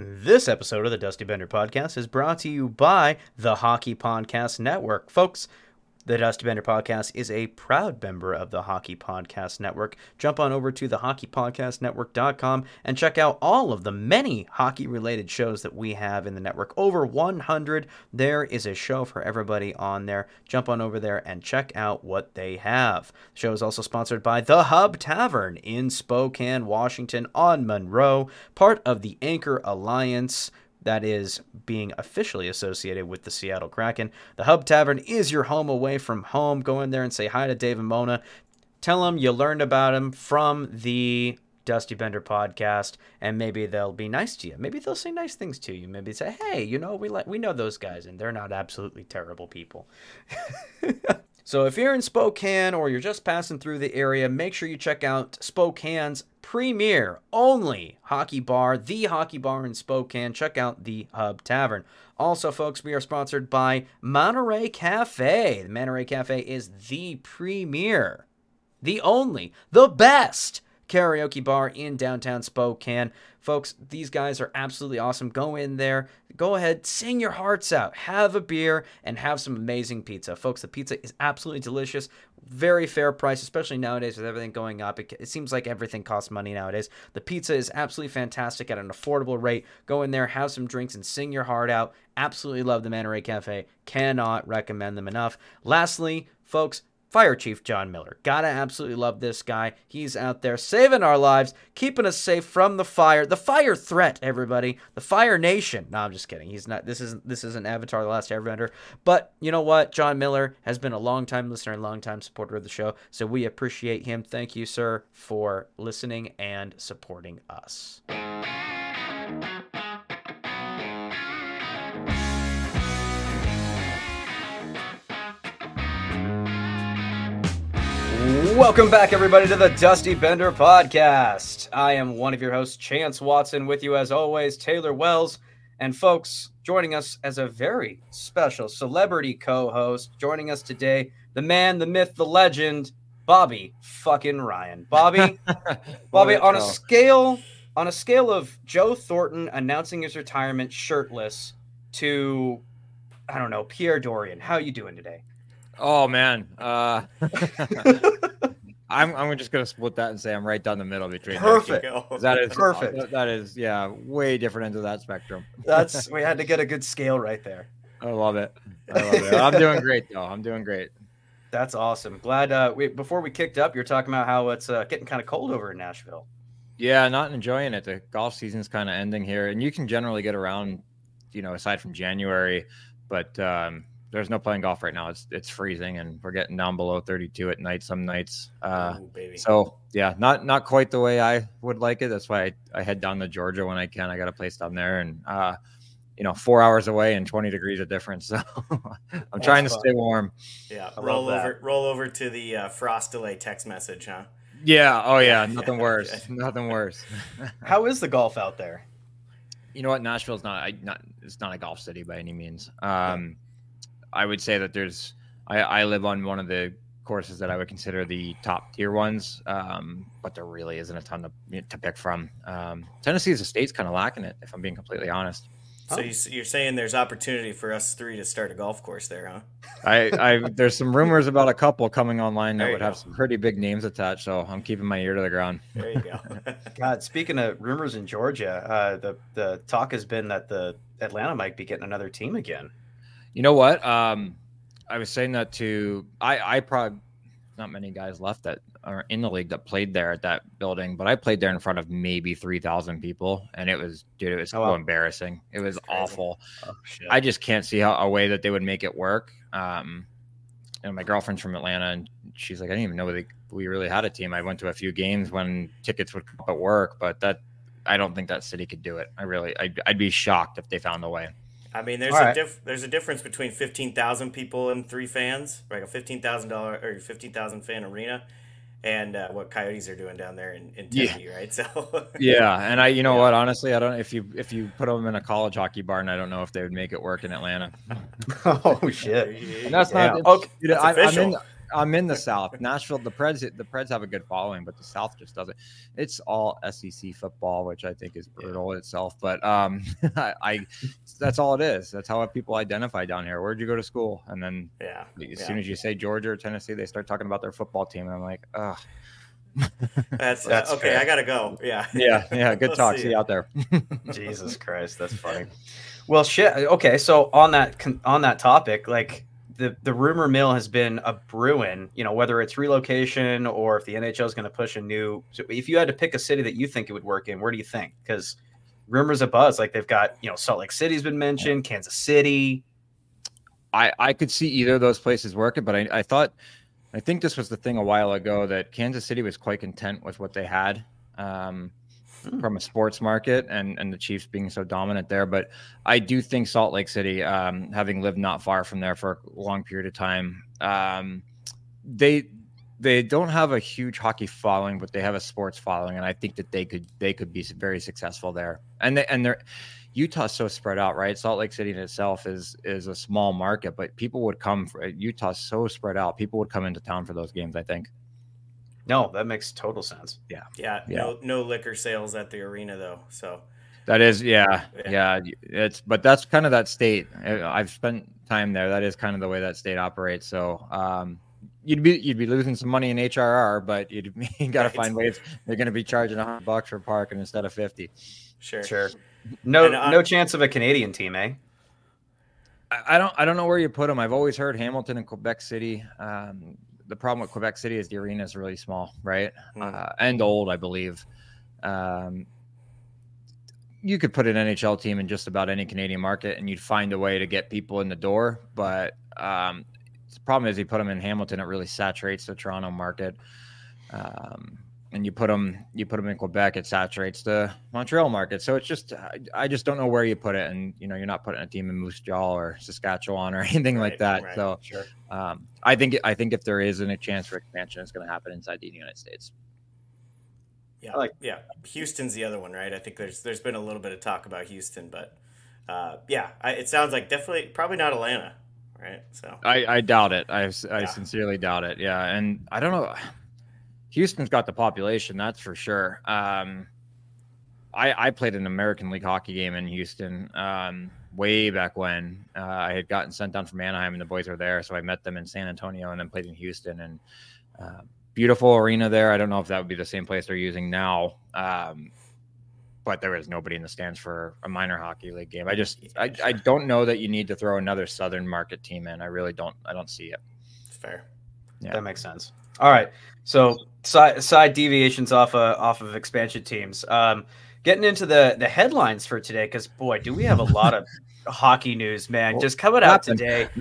This episode of the Dusty Bender Podcast is brought to you by the Hockey Podcast Network. Folks, the Dusty Bender Podcast is a proud member of the Hockey Podcast Network. Jump on over to the hockeypodcastnetwork.com and check out all of the many hockey related shows that we have in the network. Over 100. There is a show for everybody on there. Jump on over there and check out what they have. The show is also sponsored by The Hub Tavern in Spokane, Washington on Monroe, part of the Anchor Alliance that is being officially associated with the Seattle Kraken. The Hub Tavern is your home away from home. Go in there and say hi to Dave and Mona. Tell them you learned about them from the Dusty Bender podcast, and maybe they'll be nice to you. Maybe they'll say nice things to you. Maybe say, "Hey, you know, we like we know those guys, and they're not absolutely terrible people." So if you're in Spokane or you're just passing through the area, make sure you check out Spokane's premier only hockey bar, the hockey bar in Spokane. Check out the Hub Tavern. Also, folks, we are sponsored by Monterey Cafe. The Monterey Cafe is the premier, the only, the best karaoke bar in downtown Spokane. Folks, these guys are absolutely awesome. Go in there, go ahead, sing your hearts out, have a beer, and have some amazing pizza. Folks, the pizza is absolutely delicious, very fair price, especially nowadays with everything going up. It, it seems like everything costs money nowadays. The pizza is absolutely fantastic at an affordable rate. Go in there, have some drinks, and sing your heart out. Absolutely love the Monterey Cafe. Cannot recommend them enough. Lastly, folks, Fire Chief John Miller. Gotta absolutely love this guy. He's out there saving our lives, keeping us safe from the fire. The fire threat, everybody. The Fire Nation. No, I'm just kidding. He's not this isn't this isn't Avatar The Last Airbender. But you know what? John Miller has been a long time listener and long time supporter of the show. So we appreciate him. Thank you, sir, for listening and supporting us. Welcome back, everybody, to the Dusty Bender Podcast. I am one of your hosts, Chance Watson, with you as always, Taylor Wells. And folks, joining us as a very special celebrity co host, joining us today, the man, the myth, the legend, Bobby fucking Ryan. Bobby, Bobby, on a scale on a scale of Joe Thornton announcing his retirement shirtless to I don't know, Pierre Dorion, how you doing today? Oh man, uh, I'm I'm just gonna split that and say I'm right down the middle between. Perfect. That is Perfect. That, that is yeah, way different ends of that spectrum. That's we had to get a good scale right there. I love it. I love it. I'm doing great though. I'm doing great. That's awesome. Glad uh we before we kicked up, you're talking about how it's uh, getting kind of cold over in Nashville. Yeah, not enjoying it. The golf season's kind of ending here, and you can generally get around, you know, aside from January, but um, there's no playing golf right now. It's it's freezing, and we're getting down below 32 at night some nights. Uh, Ooh, baby. so yeah, not not quite the way I would like it. That's why I, I head down to Georgia when I can. I got a place down there, and uh, you know, four hours away and 20 degrees of difference. So I'm trying to fun. stay warm. yeah, I roll love that. over, roll over to the uh, frost delay text message, huh? Yeah. Oh yeah. Yeah. Nothing worse. Nothing worse. How is the golf out there? you know what? Nashville's not, I, not it's not a golf city by any means. Um, I would say that there's I, I live on one of the courses that I would consider the top tier ones, um, but there really isn't a ton to, to pick from. Um, Tennessee as a state's kind of lacking it, if I'm being completely honest. So Oh. you, s- you're saying there's opportunity for us three to start a golf course there, huh? I, I there's some rumors about a couple coming online that There you would have some pretty big names attached, so I'm keeping my ear to the ground. There you go. God, speaking of rumors in Georgia, uh, the the talk has been that the Atlanta might be getting another team again. You know what? Um, I was saying that to I I probably not many guys left that are in the league that played there at that building, but I played there in front of maybe three thousand people, and it was dude, it was Oh, so wow. embarrassing. It was awful. Oh! I just can't see how a way that they would make it work. Um, and my girlfriend's from Atlanta, and she's like, I didn't even know they, we really had a team. I went to a few games when tickets would come up at work, but that I don't think that city could do it. I really, I'd, I'd be shocked if they found a way. I mean, there's All a right. diff- there's a difference between fifteen thousand people and three fans, like a fifteen thousand dollar or fifteen thousand fan arena, and uh, what Coyotes are doing down there in, in Yeah. Right? So Yeah, and I, you know Yeah. what? Honestly, I don't. If you if you put them in a college hockey barn, I don't know if they would make it work in Atlanta. oh shit! And that's Yeah. not. Okay. dude, That's I, I'm in. Official. I'm in the South. Nashville, the Preds, the Preds have a good following, but the South just doesn't. It's all SEC football, which I think is brutal yeah. itself. But um, I, I, that's all it is. That's how people identify down here. Where'd you go to school? And then yeah, as yeah. soon as you say Georgia or Tennessee, they start talking about their football team, and I'm like, ugh. that's, that's uh, okay. Fair. I gotta go. Yeah. Yeah. Yeah. Good talk. See, see you out there. Jesus Christ, that's funny. Well, shit. Okay, so on that on that topic, like the the rumor mill has been a brewing. You know, whether it's relocation or if the NHL is going to push a new. So if you had to pick a city that you think it would work in, where do you think? Because rumors of buzz, like they've got you know Salt Lake City's been mentioned, Kansas City. I I could see either of those places working, but I I thought. I think this was the thing a while ago that Kansas City was quite content with what they had. Um, Hmm. from a sports market and and the Chiefs being so dominant there. But I do think Salt Lake City, um, having lived not far from there for a long period of time, um, they they don't have a huge hockey following, but they have a sports following, and I think that they could they could be very successful there. And they, and they're Utah's so spread out, right? Salt Lake City in itself is is a small market, but people would come for Utah's so spread out. People would come into town for those games. I think. No, that makes total sense. Yeah. Yeah. yeah. No, no liquor sales at the arena though. So that is, yeah, yeah, yeah, It's, but that's kind of that state. I've spent time there. That is kind of the way that state operates. So, um, you'd be you'd be losing some money in HRR, but you'd you got to right. find ways. They're going to be charging a hundred bucks for parking instead of fifty. Sure, sure. No, and, uh, no chance of a Canadian team, eh? I don't I don't know where you put them. I've always heard Hamilton and Quebec City. Um, the problem with Quebec City is the arena is really small, right? Mm. Uh, and old, I believe. Um, you could put an NHL team in just about any Canadian market, and you'd find a way to get people in the door. But um, the problem is, you put them in Hamilton, it really saturates the Toronto market. Um, and you put them you put them in Quebec, it saturates the Montreal market. So it's just I, I, just don't know where you put it, and you know you're not putting a team in Moose Jaw or Saskatchewan or anything right, like that. Right, so sure. um, I think I think if there isn't a chance for expansion, it's going to happen inside the United States. Yeah, like yeah, Houston's the other one, right? I think there's there's been a little bit of talk about Houston, but uh, yeah, I, it sounds like definitely probably not Atlanta, right? So I, I doubt it. I I yeah. sincerely doubt it. Yeah, and I don't know. Houston's got the population, that's for sure. Um, I, I played an American League hockey game in Houston um, way back when. Uh, I had gotten sent down from Anaheim, and the boys were there, so I met them in San Antonio, and then played in Houston. And uh, beautiful arena there. I don't know if that would be the same place they're using now, um, but there was nobody in the stands for a minor hockey league game. I just I, I don't know that you need to throw another Southern market team in. I really don't. I don't see it. Fair. Yeah. That makes sense. All right. So side side deviations off of off of expansion teams. Um, getting into the the headlines for today, because boy, do we have a lot of hockey news, man. Just coming out today.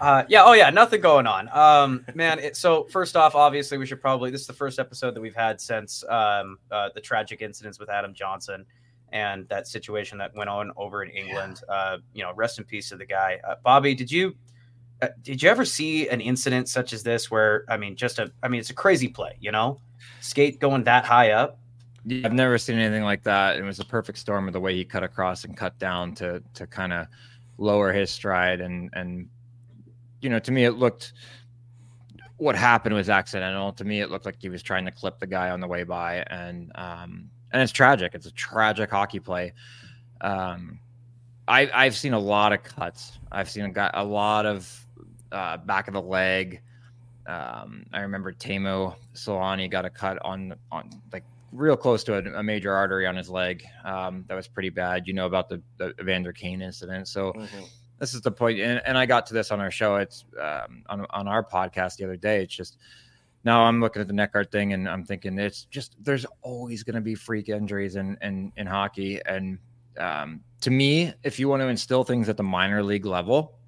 Uh, yeah. Oh yeah. Nothing going on. Um, man. It, so first off, obviously, we should probably. This is the first episode that we've had since um, uh, the tragic incidents with Adam Johnson and that situation that went on over in England. Yeah. Uh, you know, rest in peace to the guy. Uh, Bobby, did you uh, did you ever see an incident such as this where I mean, just a I mean, it's a crazy play, you know, skate going that high up. I've never seen anything like that. It was a perfect storm of the way he cut across and cut down to to kind of lower his stride and and you know, to me it looked what happened was accidental. To me, it looked like he was trying to clip the guy on the way by, and um, and it's tragic. It's a tragic hockey play. Um, I, I've seen a lot of cuts. I've seen a, a lot of uh, back of the leg. Um, I remember Teemu Selanne got a cut on on like real close to a, a major artery on his leg. Um, that was pretty bad. You know about the, the Evander Kane incident. So mm-hmm. this is the point, and, and, I got to this on our show. It's um, on on our podcast the other day. It's just now I'm looking at the neck guard thing, and I'm thinking it's just there's always going to be freak injuries in in, in hockey. And um, to me, if you want to instill things at the minor league level,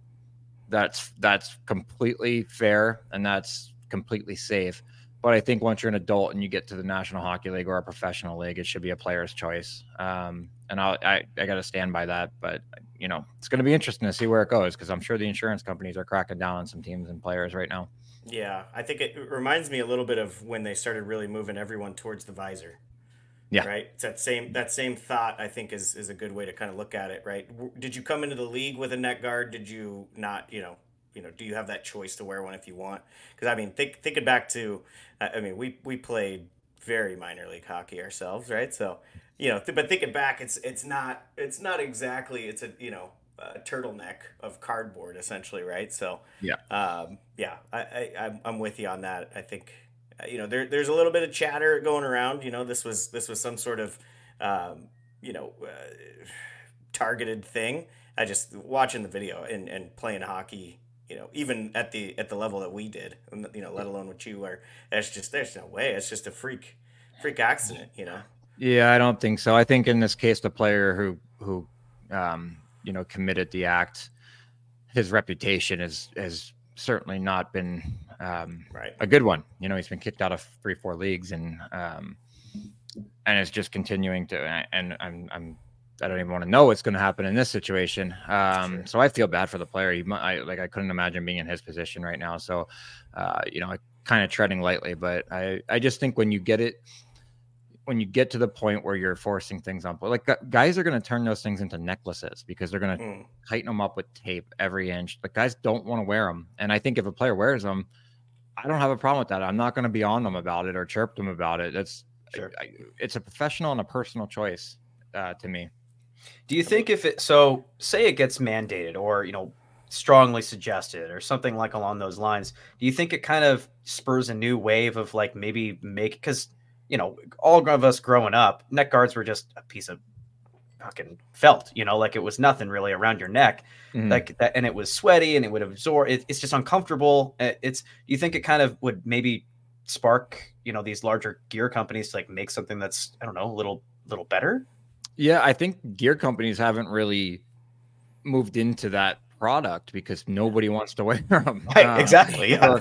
that's that's completely fair and that's completely safe. But I think once you're an adult and you get to the National Hockey League or a professional league, it should be a player's choice. Um, and I'll, I I got to stand by that. But you know, it's going to be interesting to see where it goes because I'm sure the insurance companies are cracking down on some teams and players right now. Yeah, I think it reminds me a little bit of when they started really moving everyone towards the visor. Yeah. Right. It's that same that same thought I think is is a good way to kind of look at it. Right. Did you come into the league with a neck guard? Did you not? You know, you know, do you have that choice to wear one if you want? Because I mean, think thinking back to, I mean, we we played very minor league hockey ourselves, right? So, you know, th- but thinking back, it's it's not it's not exactly it's a you know a turtleneck of cardboard essentially, right? So yeah, um, yeah, I, I I'm with you on that. I think you know there there's a little bit of chatter going around. You know, this was this was some sort of um, you know uh, targeted thing. I just watching the video and, and playing hockey you know, even at the at the level that we did, you know, let alone with you, where it's just there's no way. It's just a freak freak accident, you know. Yeah, I don't think so. I think in this case, the player who who um, you know committed the act, his reputation is has certainly not been um, right. a good one. You know, he's been kicked out of three, four leagues, and um, and it's just continuing to. And I'm I'm I don't even want to know what's going to happen in this situation. Um, sure. So I feel bad for the player. He, I, like I couldn't imagine being in his position right now. So, uh, you know, I kind of treading lightly. But I, I just think when you get it, when you get to the point where you're forcing things on, like guys are going to turn those things into necklaces because they're going to mm. tighten them up with tape every inch. Like guys don't want to wear them, and I think if a player wears them, I don't have a problem with that. I'm not going to be on them about it or chirp them about it. That's sure. I, it's a professional and a personal choice uh, to me. Do you think if it so say it gets mandated or you know strongly suggested or something like along those lines, do you think it kind of spurs a new wave of like maybe make because you know all of us growing up, neck guards were just a piece of fucking felt, you know, like it was nothing really around your neck, mm-hmm. like that, and it was sweaty and it would absorb. It, it's just uncomfortable. It's. You think it kind of would maybe spark you know these larger gear companies to like make something that's I don't know a little little better? Yeah, I think gear companies haven't really moved into that product because nobody wants to wear them. Right, um, exactly. Yeah.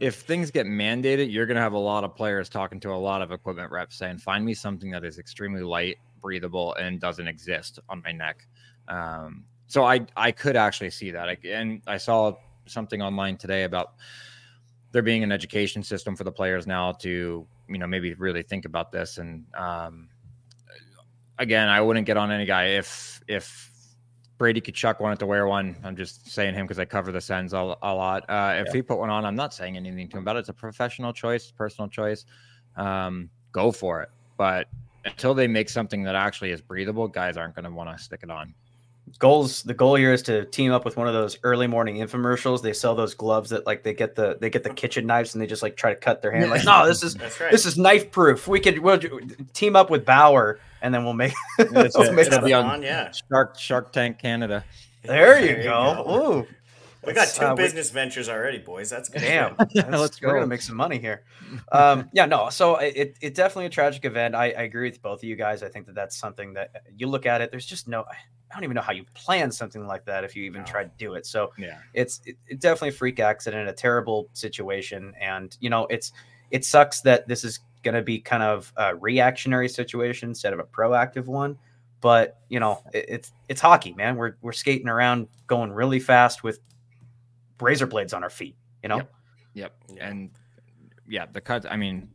if things get mandated, you're going to have a lot of players talking to a lot of equipment reps saying, "Find me something that is extremely light, breathable, and doesn't exist on my neck." Um, so I I could actually see that. I, and I saw something online today about there being an education system for the players now to you know maybe really think about this and um, again, I wouldn't get on any guy if if Brady Tkachuk wanted to wear one. I'm just saying him because I cover the Sens a, a lot. Uh, if yeah. he put one on, I'm not saying anything to him about it. It's a professional choice, personal choice. Um, go for it. But until they make something that actually is breathable, guys aren't going to want to stick it on. Goals the goal here is to team up with one of those early morning infomercials. They sell those gloves that like they get the they get the kitchen knives and they just like try to cut their hand like no this is right. this is knife proof. We could we'll team up with bauer and then we'll make, we'll make it on, yeah shark shark tank canada. There you there go, go. Ooh. We got two uh, business we, ventures already, boys. That's good. Damn, that's, let's go. We're gonna make some money here. Um, yeah, no. So it, it definitely a tragic event. I, I agree with both of you guys. I think that that's something that you look at it. There's just no. I don't even know how you plan something like that if you even no. try to do it. So yeah, it's it, it definitely a freak accident, a terrible situation, and you know it's it sucks that this is going to be kind of a reactionary situation instead of a proactive one. But you know it, it's it's hockey, man. We're we're skating around, going really fast with razor blades on our feet. You know. Yep. yep. And yeah, the cut. I mean,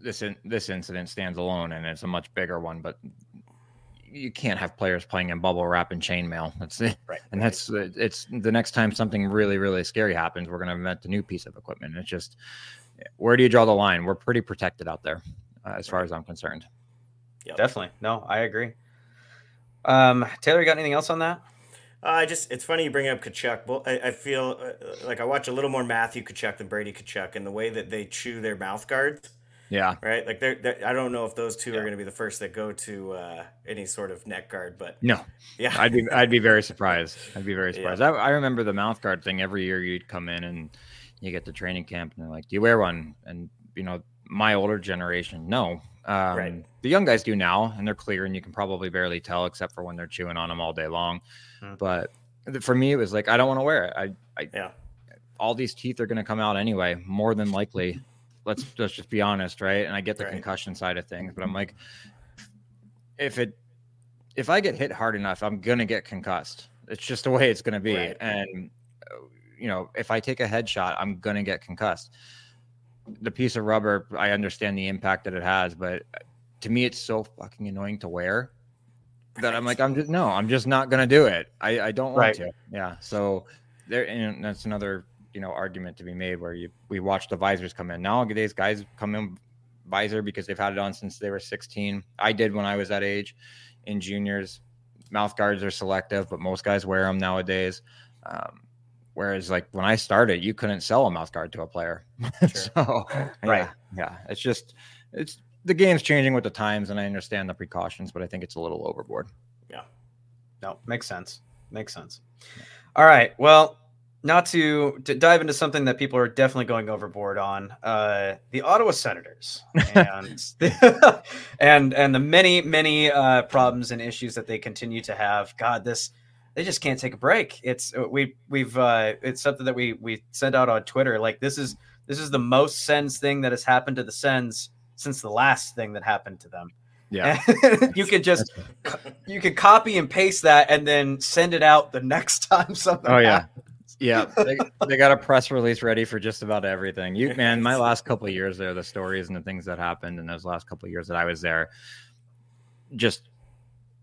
this in, this incident stands alone, and it's a much bigger one. But you can't have players playing in bubble wrap and chainmail. That's it. Right. And that's it's the next time something really really scary happens, we're going to invent a new piece of equipment. It's just where do you draw the line? We're pretty protected out there, uh, as far as I'm concerned. Yep. Definitely. No, I agree. Um, Taylor, you got anything else on that? Uh, I just it's funny you bring up Tkachuk. Well, I, I feel uh, like I watch a little more Matthew Tkachuk than Brady Tkachuk, and the way that they chew their mouth guards yeah. Right. Like they're, they're I don't know if those two yeah. are going to be the first that go to uh, any sort of neck guard, but no. Yeah. I'd be I'd be very surprised. I'd be very surprised. Yeah. I, I remember the mouth guard thing. Every year you'd come in and you get to training camp and they're like, "Do you wear one?" And you know, my older generation, no. Um, right. The young guys do now, and they're clear, and you can probably barely tell, except for when they're chewing on them all day long. Mm-hmm. But for me, it was like I don't want to wear it. I, I yeah. All these teeth are going to come out anyway, more than likely let's let's just be honest, right? And I get the right. concussion side of things, but I'm like, if it if I get hit hard enough, I'm gonna get concussed. It's just the way it's gonna be. Right. And you know, if I take a headshot, I'm gonna get concussed. The piece of rubber, I understand the impact that it has, but to me, it's so fucking annoying to wear that I'm like, I'm just no, I'm just not gonna do it. I, I don't want right. to. Yeah. So there, and that's another you know argument to be made where you we watch the visors come in nowadays. Guys come in visor because they've had it on since they were 16. I did when I was that age in juniors. Mouth guards are selective, but most guys wear them nowadays. Um, whereas, like when I started, you couldn't sell a mouth guard to a player. Sure. so, right, yeah, yeah, it's just it's the game's changing with the times, and I understand the precautions, but I think it's a little overboard. Yeah, no, makes sense. Makes sense. All right, well, not to, to dive into something that people are definitely going overboard on uh, the Ottawa Senators and the, and and the many many uh, problems and issues that they continue to have. God, this they just can't take a break. It's uh, we we've uh, it's something that we we sent out on Twitter. Like this is this is the most Sens thing that has happened to the Sens since the last thing that happened to them. Yeah, you could just you could copy and paste that and then send it out the next time something. Oh yeah. Happens. Yeah, they, they, got a press release ready for just about everything. You man, my last couple of years there, the stories and the things that happened in those last couple of years that I was there, just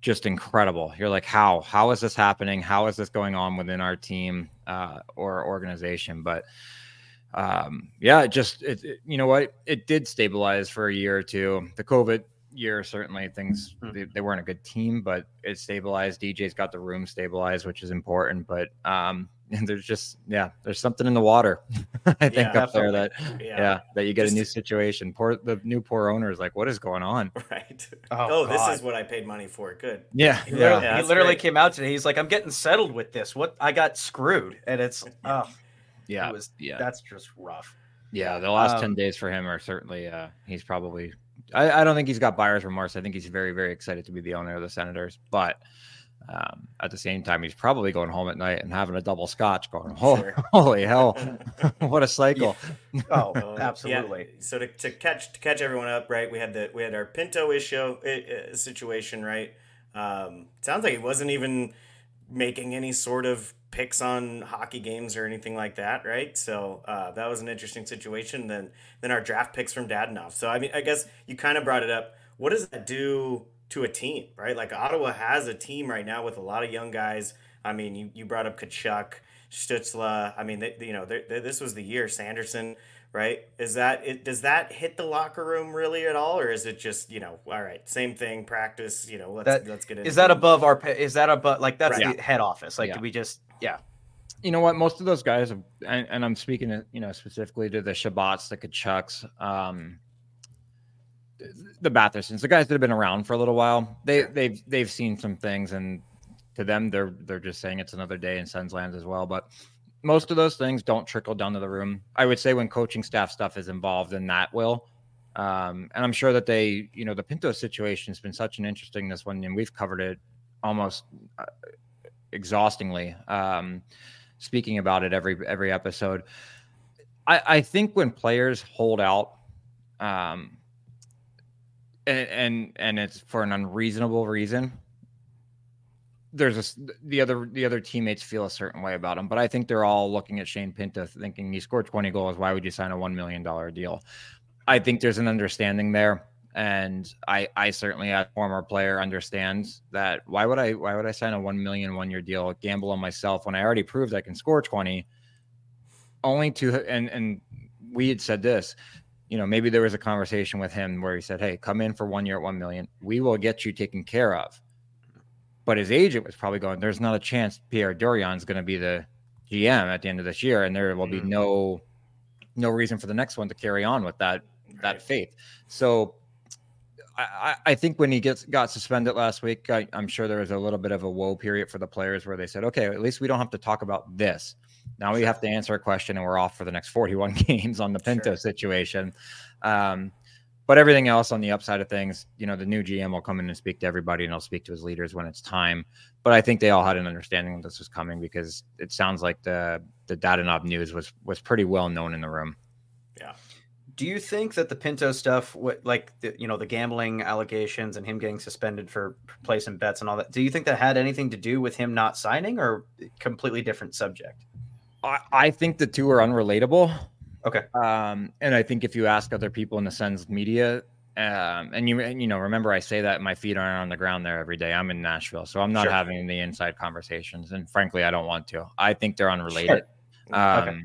just incredible. You're like, how how is this happening? How is this going on within our team uh, or organization? But um, yeah, it just it, it, you know what, it did stabilize for a year or two. The COVID year certainly things mm-hmm. they, they, weren't a good team, but it stabilized. DJ's got the room stabilized, which is important. But um, there's just yeah there's something in the water i think yeah, up there that yeah. yeah. that you get just, a new situation. Poor the new poor owner is like what is going on? Right. Oh, oh this is what i paid money for. Good. Yeah he literally, yeah, he literally came out today. He's like i'm getting settled with this. What i got screwed. And it's oh yeah it was yeah. that's just rough. Yeah the last um, 10 days for him are certainly uh he's probably I, I don't think he's got buyer's remorse. I think he's very very excited to be the owner of the senators but um, at the same time, he's probably going home at night and having a double scotch, going, "Oh, sure. holy hell, what a cycle!" Yeah. Oh, absolutely. Yeah. So to, to catch to catch everyone up, right? We had the we had our Pinto issue uh, situation, right? Um, sounds like he wasn't even making any sort of picks on hockey games or anything like that, right? So uh, that was an interesting situation. Then then our draft picks from Dadonov. So I mean, I guess you kind of brought it up. What does that do? To a team, right? Like Ottawa has a team right now with a lot of young guys. I mean, you, you brought up Tkachuk, Stützle. I mean, they, you know, they, they, this was the year Sanderson, right? Is that it? Does that hit the locker room really at all, or is it just you know, all right, same thing, practice? You know, let's that, let's get into. Is that above our? Is that above like that's right. the head office? Like, yeah. do we just yeah? You know what? Most of those guys, have, and, and I'm speaking, you know, specifically to the Chabots, the Tkachuks. Um, the Bathersons, the guys that have been around for a little while, they they've they've seen some things, and to them, they're they're just saying it's another day in Sens lands as well. But most of those things don't trickle down to the room. I would say when coaching staff stuff is involved, then that will. Um, and I'm sure that they, you know, the Pinto situation has been such an interesting this one, and we've covered it almost uh, exhaustingly. Um, speaking about it every every episode, I, I think when players hold out, um, and and, and it's for an unreasonable reason there's a, the other the other teammates feel a certain way about him, but I think they're all looking at Shane Pinto thinking he scored 20 goals. Why would you sign a one million dollar deal? I think there's an understanding there, and I I certainly as former player understands that. Why would I why would I sign a one million one year deal, gamble on myself when I already proved I can score 20? Only to and and we had said this you know, maybe there was a conversation with him where he said, Hey, come in for one year at 1 million. We will get you taken care of. But his agent was probably going, There's not a chance Pierre Dorion is going to be the GM at the end of this year. And there will be mm-hmm. no, no reason for the next one to carry on with that, that faith. So I, I think when he gets got suspended last week, I, I'm sure there was a little bit of a woe period for the players where they said, okay, at least we don't have to talk about this. Now we have to answer a question, and we're off for the next 41 games on the Pinto sure. situation. Um, but everything else on the upside of things, you know, the new GM will come in and speak to everybody, and he'll speak to his leaders when it's time. But I think they all had an understanding that this was coming because it sounds like the the Dadonov news was was pretty well known in the room. Yeah. Do you think that the Pinto stuff, what like the, you know the gambling allegations and him getting suspended for placing bets and all that, do you think that had anything to do with him not signing, or completely different subject? I, I think the two are unrelatable. Okay. Um, and I think if you ask other people in the Sens media, Um, and you you know remember I say that my feet aren't on the ground there every day. I'm in Nashville, so I'm not sure. having the inside conversations, and frankly, I don't want to. I think they're unrelated. Sure. Um, okay.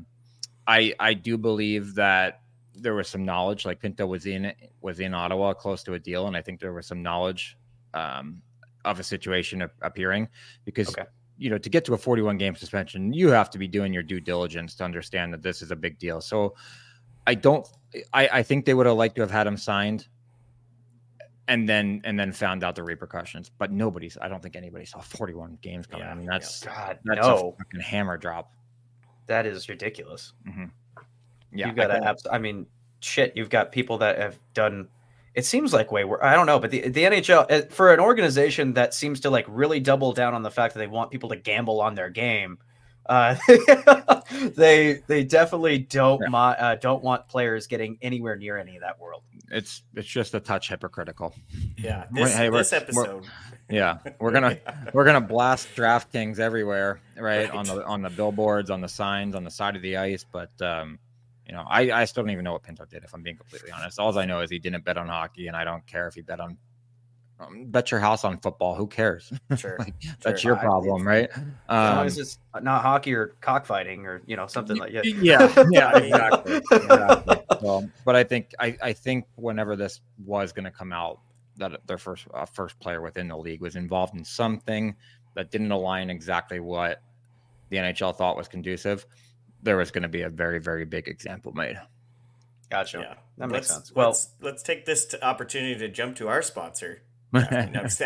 I I do believe that there was some knowledge, like Pinto was in was in Ottawa, close to a deal, and I think there was some knowledge um, of a situation appearing because okay. you know to get to a 41 game suspension, you have to be doing your due diligence to understand that this is a big deal. So I don't. I I think they would have liked to have had him signed and then and then found out the repercussions. But nobody's. I don't think anybody saw 41 games coming. Yeah, I mean, that's God, that's no. a fucking hammer drop. That is ridiculous. Mm-hmm. Yeah, you've got to. Abs- I mean, shit. You've got people that have done. It seems like way. I don't know, but the the NHL eh, for an organization that seems to like really double down on the fact that they want people to gamble on their game. Uh, they they definitely don't yeah. uh, don't want players getting anywhere near any of that world it's it's just a touch hypocritical. Yeah, this, hey, this episode. yeah, we're gonna yeah. we're gonna blast DraftKings everywhere, right? right? On the on the billboards, on the signs, on the side of the ice. But um, you know, I I still don't even know what Pinto did. If I'm being completely honest, all I know is he didn't bet on hockey, and I don't care if he bet on um, bet your house on football. Who cares? Sure, like, sure. that's your problem, right? Um, it's just not hockey or cockfighting or you know something like that. Yeah, yeah, exactly. exactly. So, but I think I, I think whenever this was going to come out, that their first uh, first player within the league was involved in something that didn't align exactly what the NHL thought was conducive. There was going to be a very very big example made. Gotcha. Yeah. That makes let's, sense. Well, let's, let's take this opportunity to jump to our sponsor, yeah,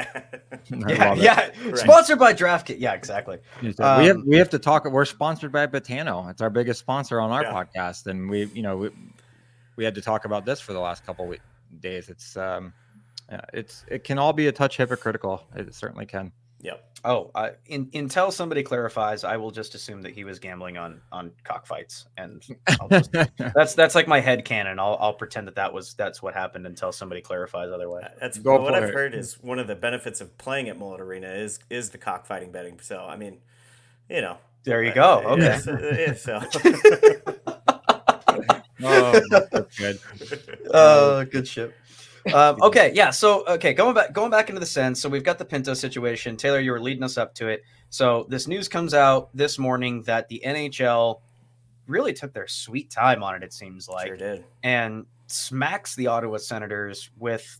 yeah. Right. sponsored by DraftKings. Yeah, exactly. Um, we have we have to talk. We're sponsored by Betano. It's our biggest sponsor on our yeah. podcast, and we, you know, we, we had to talk about this for the last couple week, days. It's um, yeah, it's it can all be a touch hypocritical. It certainly can. Yep. Oh, uh, in, until somebody clarifies, I will just assume that he was gambling on on cockfights, and just, that's that's like my head canon. I'll I'll pretend that that was that's what happened until somebody clarifies otherwise. That's Go what I've it. heard is one of the benefits of playing at Mullet Arena is is the cockfighting betting. So I mean, you know, there you go. Okay. Yeah, so, yeah, so. oh, good. Oh, good shit um, okay, yeah. So okay, going back going back into the Sens. So we've got the Pinto situation. Taylor, you were leading us up to it. So this news comes out this morning that the NHL really took their sweet time on it. It seems like sure did, and smacks the Ottawa Senators with.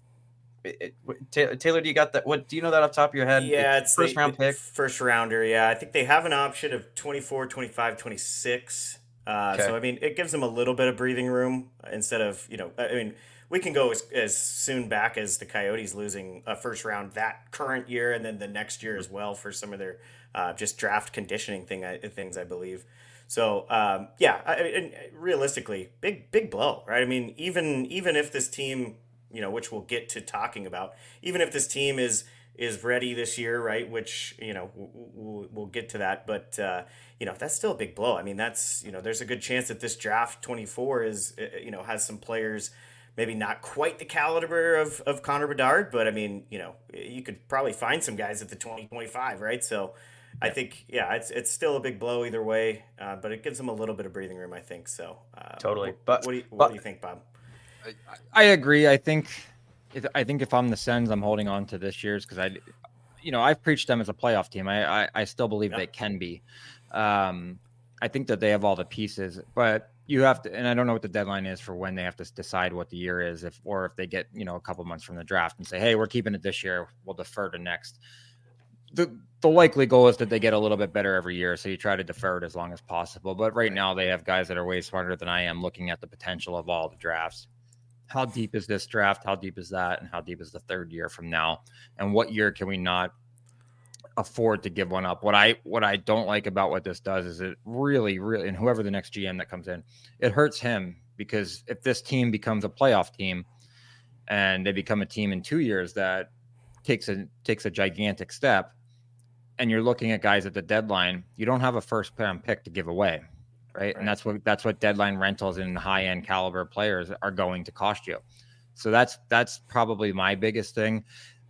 It, it, Taylor, do you got that? What do you know that off top of your head? Yeah, it's first the, round pick, first rounder. Yeah, I think they have an option of 24, 25, 26. Uh, okay. So I mean, it gives them a little bit of breathing room instead of you know, I mean, we can go as, as soon back as the Coyotes losing a first round that current year and then the next year as well for some of their uh, just draft conditioning thing things I believe. So um, yeah, I, realistically, big big blow, right? I mean, even even if this team, you know, which we'll get to talking about, even if this team is is ready this year, right? Which you know we'll, we'll get to that, but uh, you know that's still a big blow. I mean, that's you know there's a good chance that this draft 24 is uh, you know has some players maybe not quite the caliber of, of Connor Bedard, but I mean, you know, you could probably find some guys at the 2025, right? So I think, yeah, it's, it's still a big blow either way, uh, but it gives them a little bit of breathing room, I think. So uh, totally. But what do you, what but, do you think, Bob? I, I agree. I think, I think if I'm the Sens, I'm holding on to this year's because I, you know, I've preached them as a playoff team. I, I, I still believe yeah. they can be. Um, I think that they have all the pieces, but you have to, and I don't know what the deadline is for when they have to decide what the year is, if or if they get you know a couple months from the draft and say, hey, we're keeping it this year, we'll defer to next. The the likely goal is that they get a little bit better every year, so you try to defer it as long as possible. But right now, they have guys that are way smarter than I am, looking at the potential of all the drafts. How deep is this draft? How deep is that? And how deep is the third year from now? And what year can we not afford to give one up. What I what I don't like about what this does is it really, really, and whoever the next GM that comes in, it hurts him because if this team becomes a playoff team and they become a team in two years that takes a takes a gigantic step, and you're looking at guys at the deadline, you don't have a first round pick to give away. Right? right. And that's what that's what deadline rentals and high end caliber players are going to cost you. So that's that's probably my biggest thing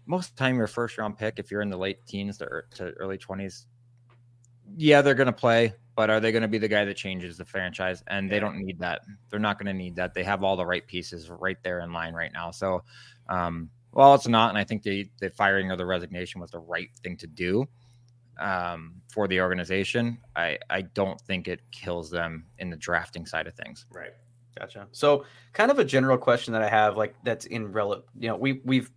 most of the time your first round pick if you're in the late teens to, to early 20s yeah, they're going to play, but are they going to be the guy that changes the franchise? And they don't need that. They're not going to need that. They have all the right pieces right there in line right now. So, um, well, it's not, and I think the the firing or the resignation was the right thing to do um, for the organization. I I don't think it kills them in the drafting side of things. Right. Gotcha. So, kind of a general question that I have, like that's in relevant. You know, we we've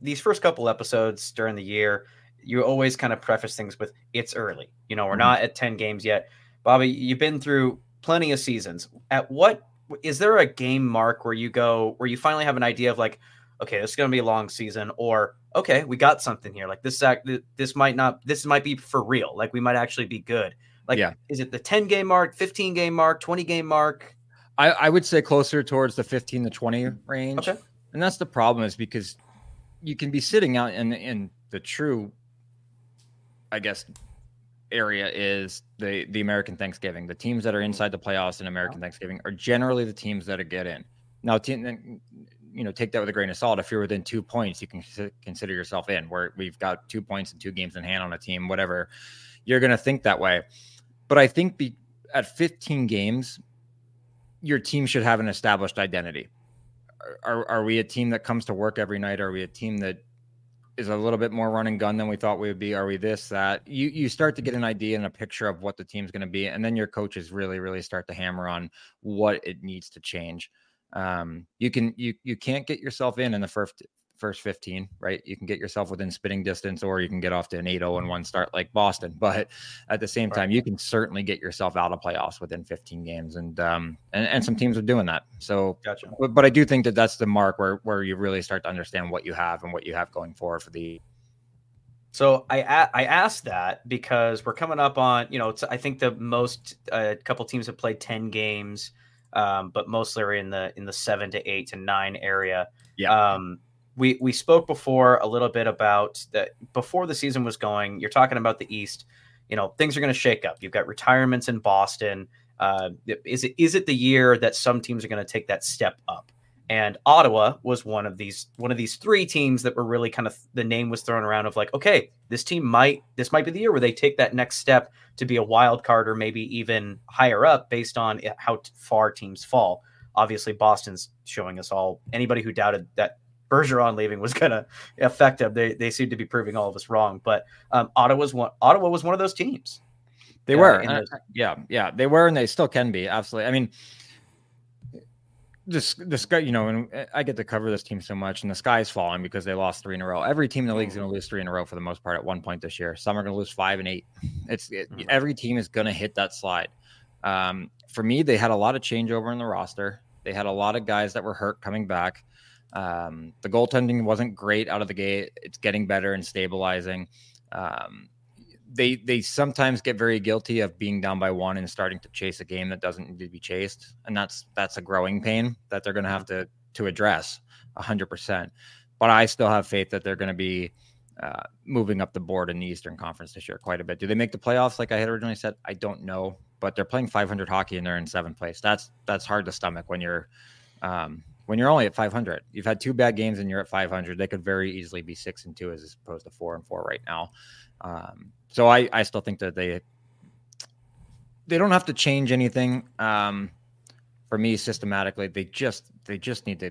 these first couple episodes during the year, you always kind of preface things with "it's early." You know, we're mm-hmm. not at ten games yet. Bobby, you've been through plenty of seasons. At what is there a game mark where you go where you finally have an idea of like, okay, this is going to be a long season, or okay, we got something here. Like this act, this might not, this might be for real. Like we might actually be good. Like, yeah. is it the 10 game mark, 15 game mark, 20 game mark? I, I would say closer towards the 15 to 20 range. Okay. And that's the problem is because you can be sitting out in, in the true, I guess, area is the, the American Thanksgiving. The teams that are mm-hmm. inside the playoffs in American Thanksgiving are generally the teams that get in. Now, team, you know take that with a grain of salt. If you're within two points, you can consider yourself in. Where we've got two points and two games in hand on a team, whatever, you're going to think that way. But I think be, at 15 games, your team should have an established identity. Are, are we a team that comes to work every night? Are we a team that is a little bit more run and gun than we thought we would be? Are we this, that? You you start to get an idea and a picture of what the team's going to be, and then your coaches really, really start to hammer on what it needs to change um, you can you you can't get yourself in in the first first 15 right? You can get yourself within spitting distance or you can get off to an 8-0 and 1 start like boston. But at the same time you can certainly get yourself out of playoffs within 15 games and um and, and some teams are doing that. So gotcha. but, but i do think that that's the mark where where you really start to understand what you have and what you have going forward for the so I I asked that because we're coming up on you know I think the most a uh, couple teams have played ten games um, but mostly are in the in the seven to eight to nine area. Yeah. Um, we we spoke before a little bit about that before the season was going. You're talking about the East. You know things are going to shake up. You've got retirements in Boston. Uh, is it is it the year that some teams are going to take that step up? and Ottawa was one of these one of these three teams that were really kind of the name was thrown around of like okay this team might this might be the year where they take that next step to be a wild card or maybe even higher up based on how far teams fall obviously Boston's showing us all anybody who doubted that Bergeron leaving was going to affect them they they seem to be proving all of us wrong but um, Ottawa's one Ottawa was one of those teams they uh, were those- yeah yeah they were and they still can be absolutely I mean this this guy, you know, and I get to cover this team so much, and the sky's falling because they lost three in a row. Every team in the league is going to mm-hmm. lose three in a row for the most part at one point this year. Some are going to lose five and eight. It's it, mm-hmm. every team is going to hit that slide. Um, for me, they had a lot of changeover in the roster. They had a lot of guys that were hurt coming back. Um, the goaltending wasn't great out of the gate. It's getting better and stabilizing. Um, they they sometimes get very guilty of being down by one and starting to chase a game that doesn't need to be chased, and that's that's a growing pain that they're going to have to to address hundred percent. But I still have faith that they're going to be uh, moving up the board in the Eastern Conference this year quite a bit. Do they make the playoffs like I had originally said? I don't know, but they're playing 500 hockey and they're in seventh place. That's that's hard to stomach when you're um, when you're only at 500. You've had two bad games and you're at 500. They could very easily be six and two as opposed to four and four right now. Um, so I, I still think that they they don't have to change anything um, for me systematically. They just they just need to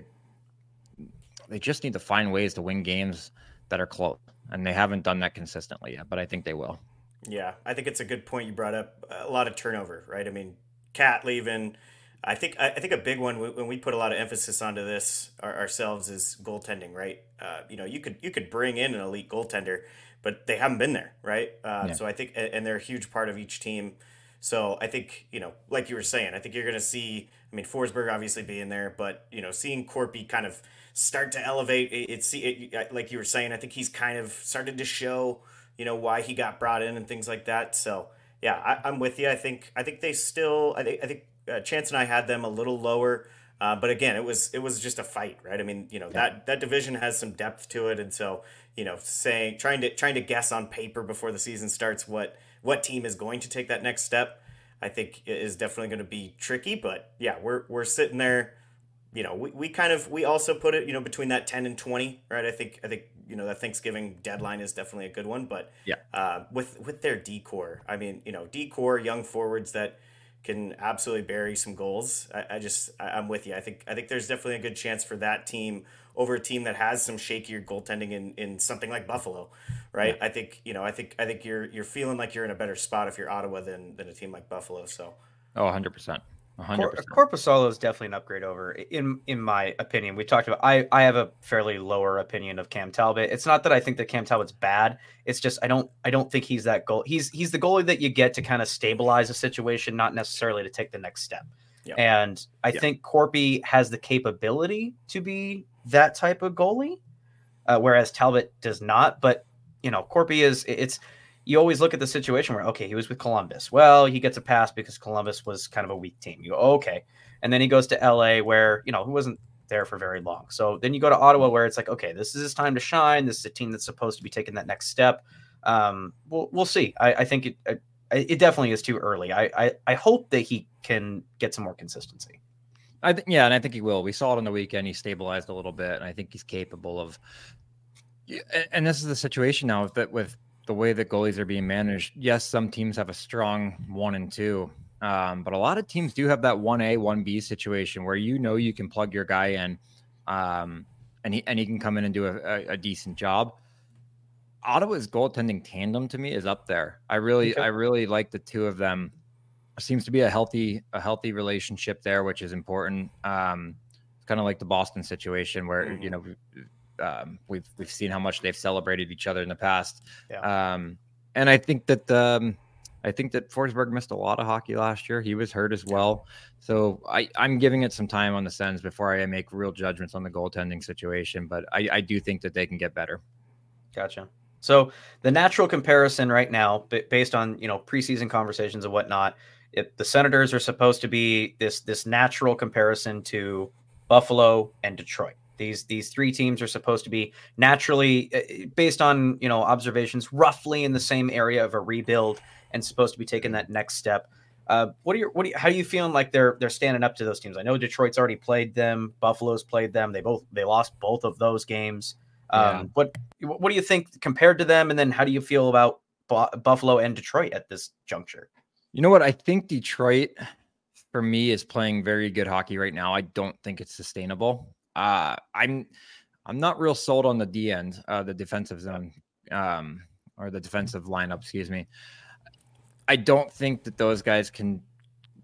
they just need to find ways to win games that are close, and they haven't done that consistently yet. But I think they will. Yeah, I think it's a good point you brought up. A lot of turnover, right? I mean, Cat leaving. I think I think a big one when we put a lot of emphasis onto this ourselves is goaltending, right? Uh, you know, you could you could bring in an elite goaltender, but they haven't been there, right? Uh, yeah. So I think, and they're a huge part of each team. So I think, you know, like you were saying, I think you're going to see, I mean, Forsberg obviously being there, but, you know, seeing Corpy kind of start to elevate, it's, it, it, like you were saying, I think he's kind of started to show, you know, why he got brought in and things like that. So, yeah, I, am with you. I think, I think they still, I think, I think uh, Chance and I had them a little lower. Uh, but again, it was it was just a fight, right? I mean, you know yeah. that that division has some depth to it, and so you know, saying trying to trying to guess on paper before the season starts what what team is going to take that next step, I think is definitely going to be tricky. But yeah, we're we're sitting there. You know, we, we kind of we also put it you know between that ten and twenty, right? I think I think you know, the Thanksgiving deadline is definitely a good one. But yeah, uh, with with their decor, I mean, you know, decor young forwards that can absolutely bury some goals. I, I just I, am with you. I think I think there's definitely a good chance for that team over a team that has some shakier goaltending in, in something like Buffalo, right? Yeah. I think you know I think I think you're you're feeling like you're in a better spot if you're Ottawa than than a team like Buffalo. So oh, 100 percent. 100%. Korpisalo is definitely an upgrade over, in in my opinion. We talked about. I I have a fairly lower opinion of Cam Talbot. It's not that I think that Cam Talbot's bad. It's just I don't I don't think he's that goal. He's he's the goalie that you get to kind of stabilize a situation, not necessarily to take the next step. Yep. And I yep. think Corpy has the capability to be that type of goalie, uh, whereas Talbot does not. But you know, Corpy is it's you always look at the situation where okay, he was with Columbus. Well, he gets a pass because Columbus was kind of a weak team. You go okay, and then he goes to LA where you know he wasn't there for very long. So then you go to Ottawa where it's like okay, this is his time to shine. This is a team that's supposed to be taking that next step. Um, we'll we'll see. I, I think it, it, it definitely is too early. I, I I hope that he can get some more consistency. I think yeah, and I think he will. We saw it on the weekend. He stabilized a little bit, and I think he's capable of. And this is the situation now that with the way that goalies are being managed, yes, some teams have a strong one and two, um, but a lot of teams do have that one A, one B situation where you know you can plug your guy in, um, and he and he can come in and do a, a, a, decent job. Ottawa's goaltending tandem to me is up there. I really, okay. I really like the two of them. Seems to be a healthy, a healthy relationship there, which is important. Um, it's kind of like the Boston situation where mm-hmm. you know um, we've we've seen how much they've celebrated each other in the past. Yeah. Um, and I think that um, I think that Forsberg missed a lot of hockey last year. He was hurt as well. So I, I'm giving it some time on the Sens before I make real judgments on the goaltending situation. But I, I do think that they can get better. Gotcha. So the natural comparison right now, based on you know preseason conversations and whatnot, it, the Senators are supposed to be this this natural comparison to Buffalo and Detroit. These these three teams are supposed to be naturally, uh, based on you know observations, roughly in the same area of a rebuild, and supposed to be taking that next step. Uh, what are your what? Are you, how are you feeling like they're they're standing up to those teams? I know Detroit's already played them. Buffalo's played them. They both they lost both of those games. Um, yeah. What what do you think compared to them? And then how do you feel about Buffalo and Detroit at this juncture? You know what? I think Detroit, for me, is playing very good hockey right now. I don't think it's sustainable. Uh, I'm I'm not real sold on the D end, uh, the defensive zone, um, or the defensive lineup. Excuse me. I don't think that those guys can,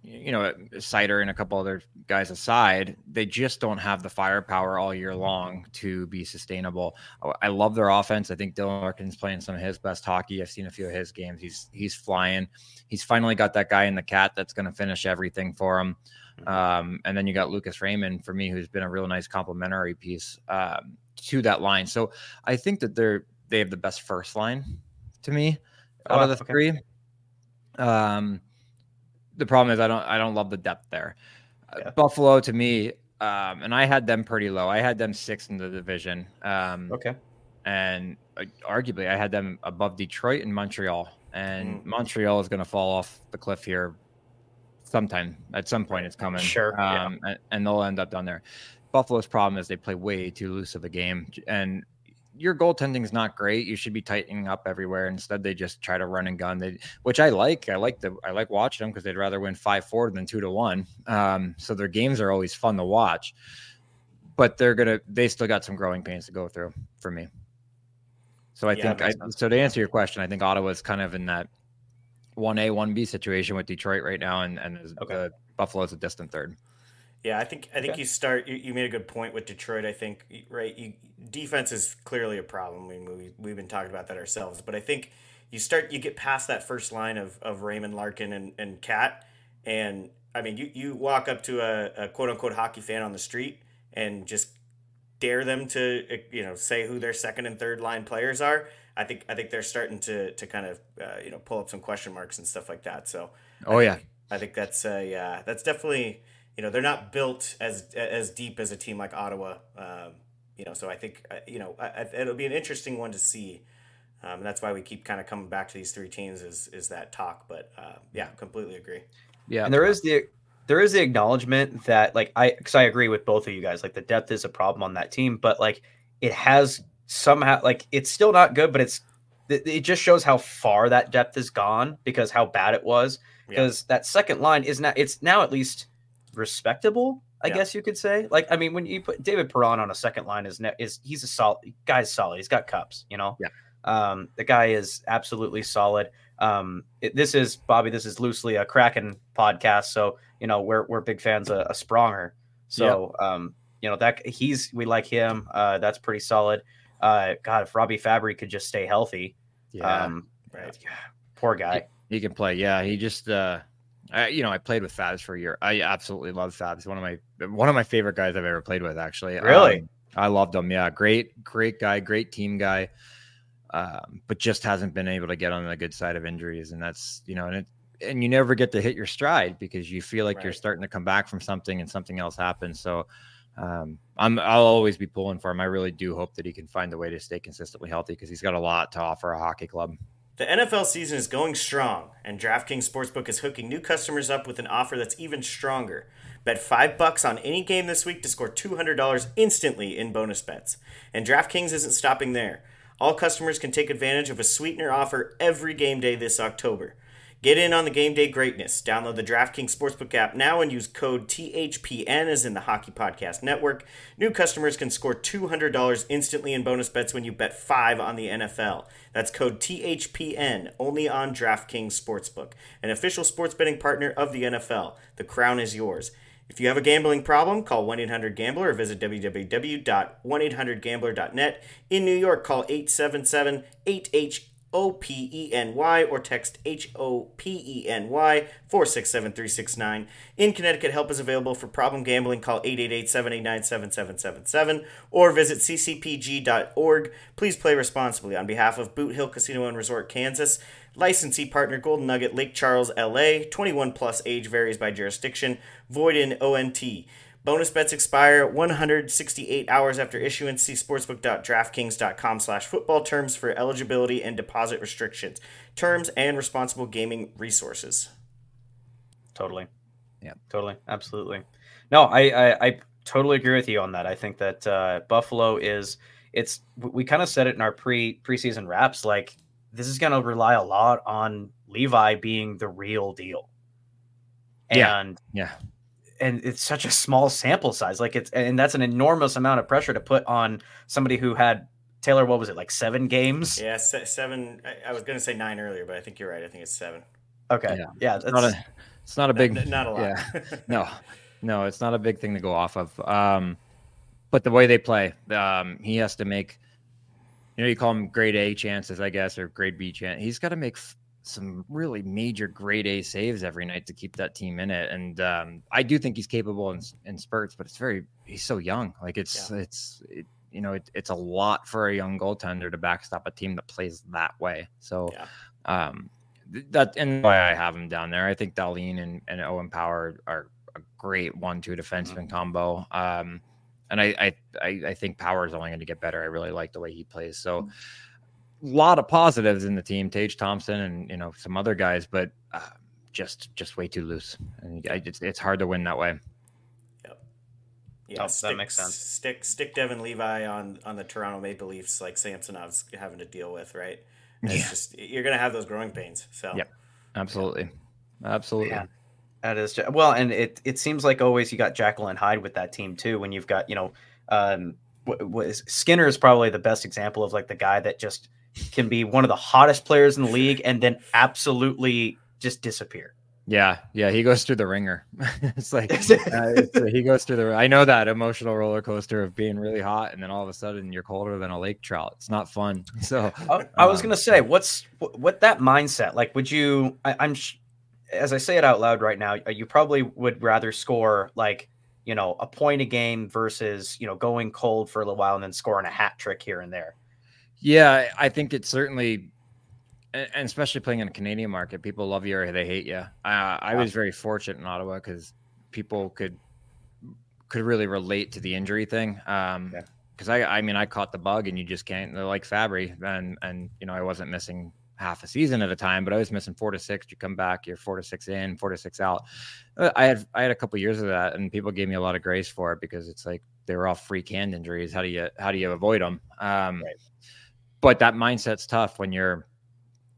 you know, Seider and a couple other guys aside, they just don't have the firepower all year long to be sustainable. I love their offense. I think Dylan Larkin's playing some of his best hockey. I've seen a few of his games. He's he's flying. He's finally got that guy in the cat that's going to finish everything for him. Mm-hmm. Um, and then you got Lucas Raymond for me, who's been a real nice complementary piece um, to that line. So I think that they're they have the best first line to me out oh, of the okay. three. Um, the problem is I don't I don't love the depth there. Uh, yeah. Buffalo to me, um, and I had them pretty low. I had them six in the division. Um, okay. And uh, arguably, I had them above Detroit and Montreal. And mm. Montreal is going to fall off the cliff here sometime at some point it's coming. Sure. Um, yeah. and, they'll end up down there. Buffalo's problem is they play way too loose of a game, and your goaltending is not great. You should be tightening up everywhere. Instead, they just try to run and gun. They, which I like. I like the I like watching them because they'd rather win five four than two to one. Um, so their games are always fun to watch. But they're gonna they still got some growing pains to go through for me. So I yeah, think I, so to answer your question, I think Ottawa's kind of in that one A, one B situation with Detroit right now, and and okay. the is a distant third. Yeah, I think I think okay. you start. You, you, made a good point with Detroit. I think right. You, defense is clearly a problem. I mean, we we've been talking about that ourselves, but I think you start you get past that first line of of Raymond Larkin and and Cat, and I mean, you you walk up to a, a quote unquote hockey fan on the street and just dare them to eh, you know say who their second and third line players are I think I think they're starting to to kind of uh, you know pull up some question marks and stuff like that. So oh I yeah, think, I think that's a uh, that's definitely you know they're not built as as deep as a team like Ottawa. Um, you know, so I think uh, you know I, it'll be an interesting one to see. Um, and that's why we keep kind of coming back to these three teams is is that talk. But uh, yeah, completely agree. Yeah, and there is the there is the acknowledgement that like I because I agree with both of you guys. Like the depth is a problem on that team, but like it has somehow like it's still not good, but it's it just shows how far that depth has gone because how bad it was. Because yeah. that second line is now it's now at least respectable, I yeah. guess you could say. Like I mean, when you put David Perron on a second line is is he's a solid guy's solid. He's got cups, you know. Yeah. Um, the guy is absolutely solid. Um, it, this is Bobby. This is loosely a Kraken podcast, so you know we're we're big fans of, of Spronger. So yep. um, you know that he's we like him. Uh, that's pretty solid. Uh, God, if Robbie Fabbri could just stay healthy, yeah, um, right. poor guy. He, he, can play. Yeah, he just, uh, I, you know, I played with Fabs for a year. I absolutely love Fabs. One of my one of my favorite guys I've ever played with. Actually, really, um, I loved him. Yeah, great, great guy, great team guy. Um, but just hasn't been able to get on the good side of injuries, and that's you know, and it, and you never get to hit your stride because you feel like right. you're starting to come back from something and something else happens. So um, I'm I'll always be pulling for him. I really do hope that he can find a way to stay consistently healthy because he's got a lot to offer a hockey club. The NFL season is going strong, and DraftKings Sportsbook is hooking new customers up with an offer that's even stronger. Bet five bucks on any game this week to score $200 instantly in bonus bets. And DraftKings isn't stopping there. All customers can take advantage of a sweetener offer every game day this October. Get in on the game day greatness. Download the DraftKings Sportsbook app now and use code THPN as in the Hockey Podcast Network. New customers can score $200 instantly in bonus bets when you bet 5 on the NFL. That's code THPN only on DraftKings Sportsbook, an official sports betting partner of the NFL. The crown is yours. If you have a gambling problem, call 1 800 Gambler or visit www.1800Gambler.net. In New York, call 877 8H O P E N Y or text H O P E N Y 467369. In Connecticut, help is available for problem gambling. Call 888 789 7777 or visit ccpg.org. Please play responsibly. On behalf of Boot Hill Casino and Resort, Kansas, licensee partner Golden Nugget, Lake Charles, LA, 21 plus age varies by jurisdiction, void in ONT. Bonus bets expire 168 hours after issuance. See sportsbook.draftkings.com slash football terms for eligibility and deposit restrictions, terms, and responsible gaming resources. Totally. Yeah, totally. Absolutely. No, I, I, I totally agree with you on that. I think that uh, Buffalo is, it's, we kind of said it in our pre preseason wraps, like this is going to rely a lot on Levi being the real deal. And yeah. yeah and it's such a small sample size. Like it's and that's an enormous amount of pressure to put on somebody who had Taylor. What was it like seven games? Yeah, seven. I, was going to say nine earlier, but I think you're right. I think it's seven. Okay. Yeah, yeah it's not a. It's not a big. Not, not a lot. Yeah. no, no, it's not a big thing to go off of. Um, but the way they play, um, he has to make. You know, you call them grade A chances, I guess, or grade B chance. He's got to make some really major grade A saves every night to keep that team in it. And um, I do think he's capable in, in spurts, but it's very he's so young. Like it's yeah. it's it, you know it, it's a lot for a young goaltender to backstop a team that plays that way. So yeah. um, that and why I have him down there. I think Dahlin and, and Owen Power are a great one-two defenseman mm-hmm. combo. Um, and I, I I think Power is only going to get better. I really like the way he plays. So. Mm-hmm lot of positives in the team, Tage Thompson and you know some other guys, but uh, just just way too loose. And I, it's it's hard to win that way. Yep. Yeah, oh, stick, that makes sense. Stick stick Devon Levi on on the Toronto Maple Leafs like Samsonov's having to deal with, right? And yeah. Just, you're gonna have those growing pains. So. Yep. Absolutely. Absolutely. Yeah. That is just, well, and it it seems like always you got Jekyll and Hyde with that team too. When you've got you know, um, what, what is, Skinner is probably the best example of like the guy that just can be one of the hottest players in the league and then absolutely just disappear. Yeah, yeah, he goes through the ringer. it's like uh, it's, uh, he goes through the. I know that emotional roller coaster of being really hot and then all of a sudden you're colder than a lake trout. It's not fun. So I, I was um, gonna say, what's what that mindset like? Would you? I, am as I say it out loud right now, you probably would rather score like you know a point a game versus you know going cold for a little while and then scoring a hat trick here and there. Yeah, I think it's certainly, and especially playing in a Canadian market, people love you or they hate you. Uh, I was very fortunate in Ottawa because people could could really relate to the injury thing. Um, because I, I mean, I caught the bug, and you just can't. They're like Fabbri, and and you know, I wasn't missing half a season at a time, but I was missing four to six. You come back, you're four to six in, four to six out. Uh, I had I had a couple years of that, and people gave me a lot of grace for it because it's like they were all freak hand injuries. How do you how do you avoid them? Um, right. But that mindset's tough when you're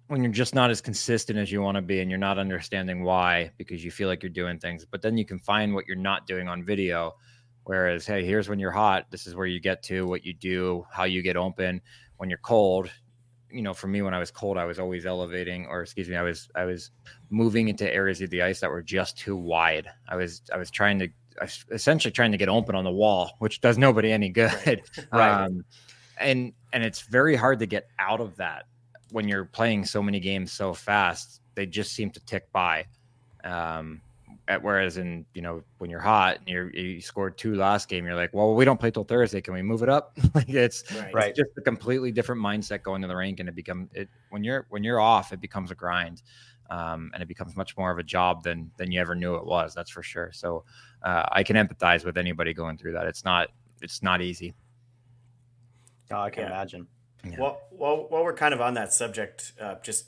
when you're just not as consistent as you want to be, and you're not understanding why because you feel like you're doing things. But then you can find what you're not doing on video. Whereas, hey, here's when you're hot. This is where you get to, what you do, how you get open. When you're cold, you know, for me, when I was cold, I was always elevating, or excuse me, I was I was moving into areas of the ice that were just too wide. I was I was trying to essentially trying to get open on the wall, which does nobody any good. right. Um, and and it's very hard to get out of that when you're playing so many games so fast. They just seem to tick by. Um, at, whereas in you know when you're hot and you're, you scored two last game, you're like, well, we don't play till Thursday. Can we move it up? like it's, right. it's just a completely different mindset going to the rink, and it become it when you're when you're off, it becomes a grind, um, and it becomes much more of a job than than you ever knew it was. That's for sure. So uh, I can empathize with anybody going through that. It's not it's not easy. Oh, I can yeah. imagine. Yeah. Well, while, while we're kind of on that subject, uh, just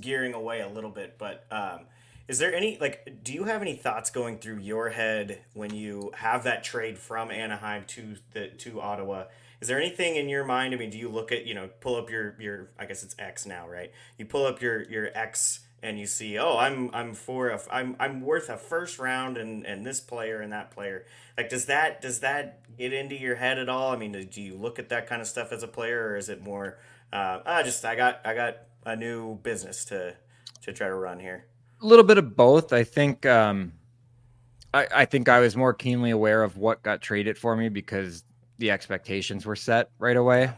gearing away a little bit, but um, is there any like do you have any thoughts going through your head when you have that trade from Anaheim to the to Ottawa? Is there anything in your mind? I mean, do you look at, you know, pull up your your I guess it's X now, right? You pull up your your X and you see, "Oh, I'm I'm for a I'm I'm worth a first round and and this player and that player." Like does that does that get into your head at all? I mean, do you look at that kind of stuff as a player or is it more uh, I just I got I got a new business to to try to run here? a little bit of both. I think um, I, I think I was more keenly aware of what got traded for me because the expectations were set right away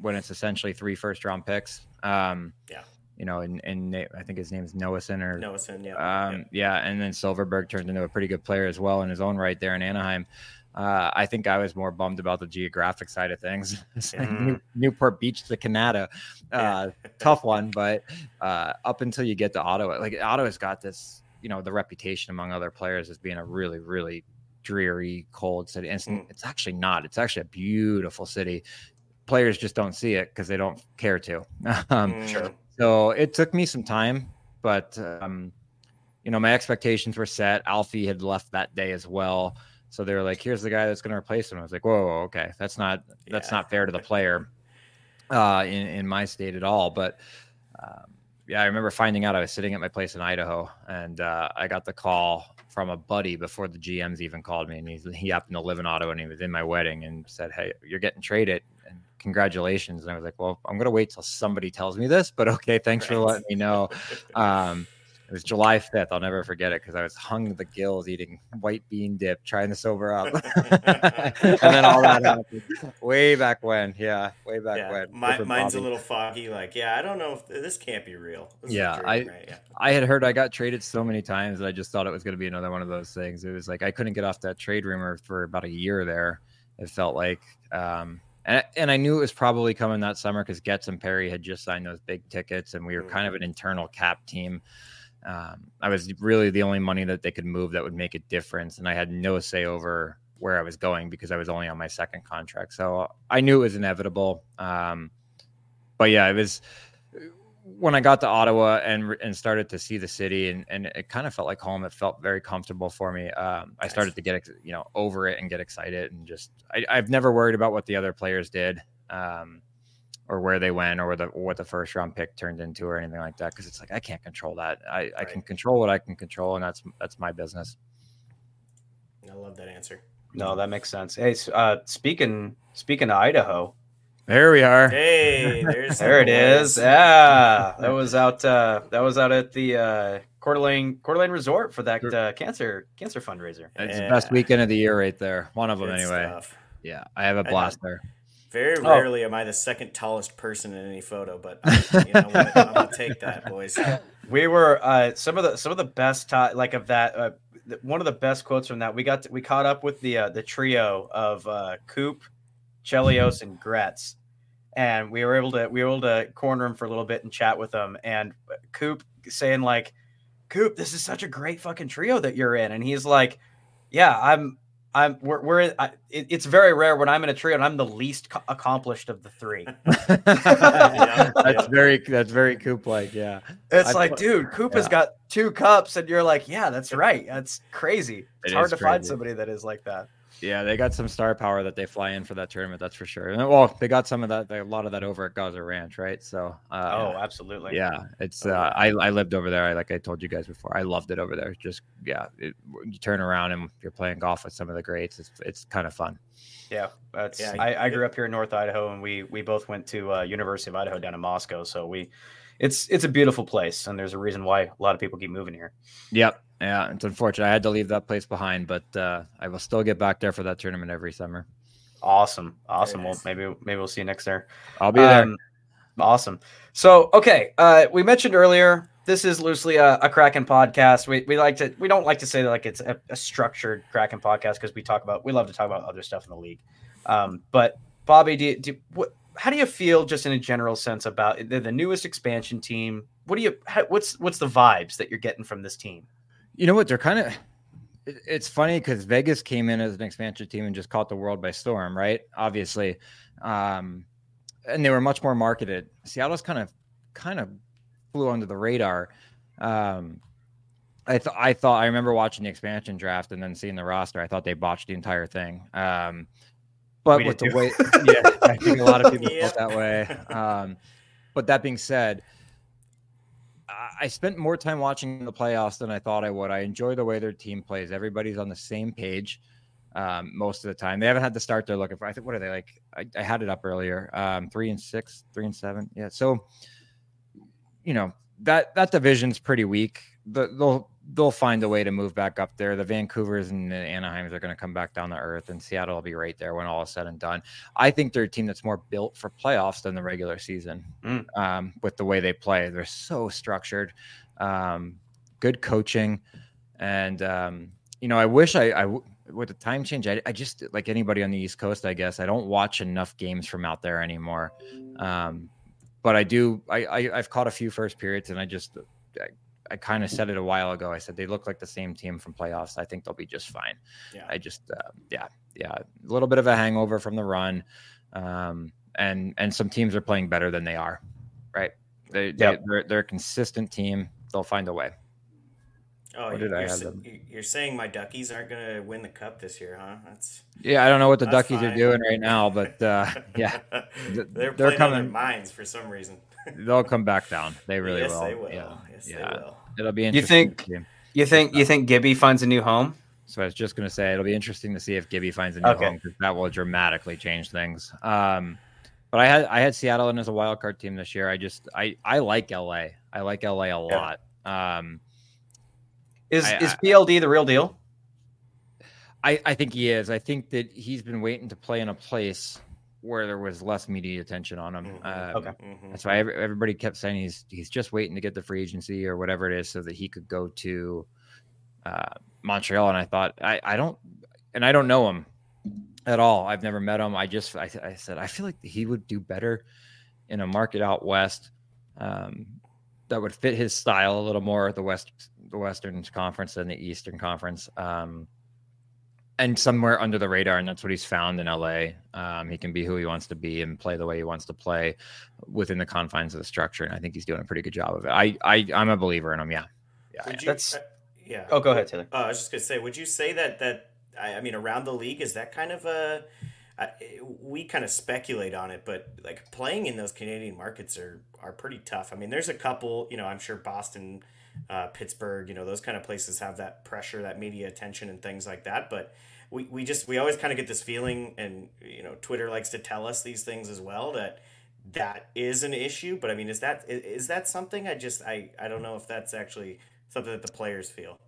when it's essentially three first round picks. Um, yeah. You know, and, and I think his name is Noesen or Noesen, yeah. Um, yeah. yeah. And then Silfverberg turned into a pretty good player as well in his own right there in Anaheim. Uh, I think I was more bummed about the geographic side of things. Mm. Newport Beach to Canada, uh, tough one, but uh, up until you get to Ottawa, like Ottawa's got this, you know, the reputation among other players as being a really, really dreary, cold city. And it's, mm. it's actually not. It's actually a beautiful city. Players just don't see it because they don't care to. um, mm. Sure. So it took me some time, but um, you know, my expectations were set. Alfie had left that day as well. So they were like, "Here's the guy that's going to replace him." I was like, "Whoa, whoa okay, that's not yeah. that's not fair to the player uh, in in my state at all." But um, yeah, I remember finding out I was sitting at my place in Idaho, and uh, I got the call from a buddy before the GMs even called me, and he he happened to live in Ottawa, and he was in my wedding, and said, "Hey, you're getting traded." And congratulations. And I was like, well, I'm going to wait till somebody tells me this, but okay, thanks right. for letting me know. Um, it was July 5th. I'll never forget it because I was hung to the gills eating white bean dip, trying to sober up. and then all that happened way back when. Yeah, way back yeah, when. My, mine's Bobby. a little foggy. Like, yeah, I don't know if this can't be real. This yeah, I, right? yeah, I had heard I got traded so many times that I just thought it was going to be another one of those things. It was like I couldn't get off that trade rumor for about a year there. It felt like. Um, and, and I knew it was probably coming that summer because Getz and Perry had just signed those big tickets, and we were kind of mm-hmm. an internal cap team um, I was really the only money that they could move that would make a difference, and I had no say over where I was going because I was only on my second contract. So I knew it was inevitable. Um, but yeah, it was when I got to Ottawa and and started to see the city, and, and it kind of felt like home. It felt very comfortable for me. Um, I started to get you know over it and get excited, and just I, have never worried about what the other players did. Um, or where they went or the, what the first round pick turned into or anything like that because it's like I can't control that. I, right. I can control what I can control, and that's that's my business. I love that answer. No, that makes sense. Hey, uh, speaking speaking of Idaho, there we are. Hey, there's there it is. Yeah, that was out. Uh, that was out at the uh, Coeur d'Alene Coeur d'Alene Resort for that uh, cancer cancer fundraiser. It's yeah. the best weekend of the year, right there. One of them, Good anyway. Stuff. Yeah, I have a blast there. Very oh. rarely oh. am I the second tallest person in any photo, but I, you know what? I'm gonna take that, boys. We were uh, some of the some of the best t- like of that. Uh, one of the best quotes from that we got to, we caught up with the uh, the trio of uh, Coop, Chelios, and Gretz, and we were able to we were able to corner him for a little bit and chat with them. And Coop saying like, "Coop, this is such a great fucking trio that you're in," and he's like, "Yeah, I'm I'm we're, we're I, it, it's very rare when I'm in a trio and I'm the least co- accomplished of the three. yeah, that's yeah. very that's very Coop like, yeah. It's I, like, dude, Coop yeah. has got two cups, and you're like, yeah, that's right. That's crazy. It's it hard to crazy. find somebody that is like that. Yeah, they got some star power that they fly in for that tournament. That's for sure. And, well, they got some of that, a lot of that over at Gozzer Ranch, right? So, uh, oh, absolutely. Yeah, it's. Uh, I I lived over there. I, like I told you guys before, I loved it over there. Just yeah, it, you turn around and you're playing golf with some of the greats. It's it's kind of fun. Yeah, that's. Yeah, I, I grew up here in North Idaho, and we we both went to uh, University of Idaho down in Moscow. So we, it's it's a beautiful place, and there's a reason why a lot of people keep moving here. Yep, yeah, it's unfortunate. I had to leave that place behind, but uh, I will still get back there for that tournament every summer. Awesome, awesome. Well, maybe maybe we'll see you next there. I'll be there. Um, awesome. So, okay, uh, we mentioned earlier this is loosely a, a Kraken podcast. We, we like to we don't like to say that like it's a, a structured Kraken podcast because we talk about we love to talk about other stuff in the league. Um, but Bobby, do, do what? How do you feel just in a general sense about the, the newest expansion team? What do you? How, what's what's the vibes that you're getting from this team? You know what? They're kind of. It's funny because Vegas came in as an expansion team and just caught the world by storm, right? Obviously, um, and they were much more marketed. Seattle's kind of, kind of flew under the radar. Um, I thought I thought I remember watching the expansion draft and then seeing the roster. I thought they botched the entire thing. Um, but we with the way, yeah, I think a lot of people yeah. felt that way. Um, but that being said, I spent more time watching the playoffs than I thought I would. I enjoy the way their team plays. Everybody's on the same page um, most of the time. They haven't had to start there looking for. I think what are they like? I, I had it up earlier. Um, three and six, three and seven. Yeah. So, you know that that division's pretty weak. The, they'll they'll find a way to move back up there. The Vancouvers and the Anaheims are going to come back down to earth, and Seattle will be right there when all is said and done. I think they're a team that's more built for playoffs than the regular season. Mm. Um, with the way they play, they're so structured, um, good coaching, and um, you know, I wish I, I with the time change, I, I, just like anybody on the East Coast, I guess I don't watch enough games from out there anymore. Um, but I do. I, I have caught a few first periods, and I just I, I kind of said it a while ago. I said they look like the same team from playoffs. I think they'll be just fine. Yeah. I just, uh, yeah, yeah, a little bit of a hangover from the run, um, and and some teams are playing better than they are. Right? They, yep. they they're, they're a consistent team. They'll find a way. Oh, what did I have them? You're saying my Duckies aren't going to win the cup this year, huh? That's yeah. I don't know what the Duckies fine. are doing right now, but uh, yeah, they're, they're coming minds for some reason. they'll come back down. They really yes, will. They will. Yeah, yes, yeah. They will. It'll be interesting. You think? You think? You think Gibby finds a new home? So I was just going to say it'll be interesting to see if Gibby finds a new okay. home because that will dramatically change things. Um, but I had I had Seattle in as a wild card team this year. I just I I like LA. I like LA a lot. Yeah. Um, is I, is PLD the real deal? I I think he is. I think that he's been waiting to play in a place where there was less media attention on him. Mm-hmm. Um, okay. Mm-hmm. That's why everybody kept saying he's he's just waiting to get the free agency or whatever it is so that he could go to uh, Montreal. And I thought I I don't and I don't know him at all. I've never met him. I just I, I said I feel like he would do better in a market out west um, that would fit his style a little more. The west the Western Conference than the Eastern Conference. Um, and somewhere under the radar, and that's what he's found in LA. Um, he can be who he wants to be and play the way he wants to play within the confines of the structure. And I think he's doing a pretty good job of it. I, I I'm a believer in him. Yeah, yeah. You, that's uh, yeah. Oh, go ahead, Taylor. Uh, I was just gonna say, would you say that that I, I mean around the league is that kind of a we kind of speculate on it, but like playing in those Canadian markets are are pretty tough. I mean, there's a couple. You know, I'm sure Boston uh, Pittsburgh, you know, those kind of places have that pressure, that media attention, and things like that. But we, we just we always kind of get this feeling and you know twitter likes to tell us these things as well that that is an issue but i mean is that is that something? I just i i don't know if that's actually something that the players feel.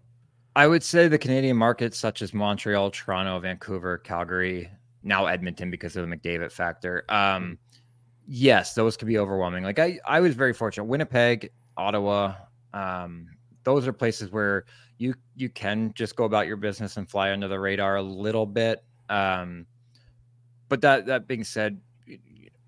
I would say the canadian markets such as montreal toronto vancouver calgary now edmonton because of the mcdavid factor um yes those could be overwhelming. Like i i was very fortunate. Winnipeg ottawa um those are places where you you can just go about your business and fly under the radar a little bit. Um, but that that being said,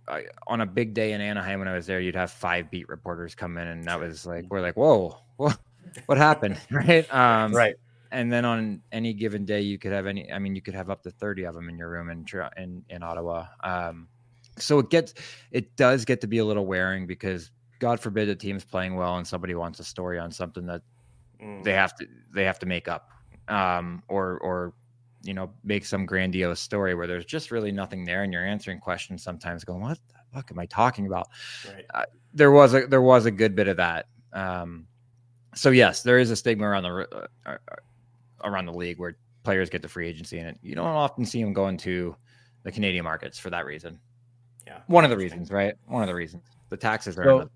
I, on a big day in Anaheim when I was there, you'd have five beat reporters come in, and that was like we're like, whoa, what what happened, right? Um, right. and then on any given day, you could have any. I mean, you could have up to thirty of them in your room in in in Ottawa. Um, so it gets it does get to be a little wearing because God forbid a team's playing well and somebody wants a story on something that mm. they have to they have to make up um, or or you know make some grandiose story where there's just really nothing there and you're answering questions sometimes going what the fuck am I talking about? Right. Uh, there was a there was a good bit of that. Um, so yes, there is a stigma around the uh, uh, around the league where players get the free agency and you don't often see them going to the Canadian markets for that reason. Yeah, one of the reasons, right? One of the reasons the taxes are. So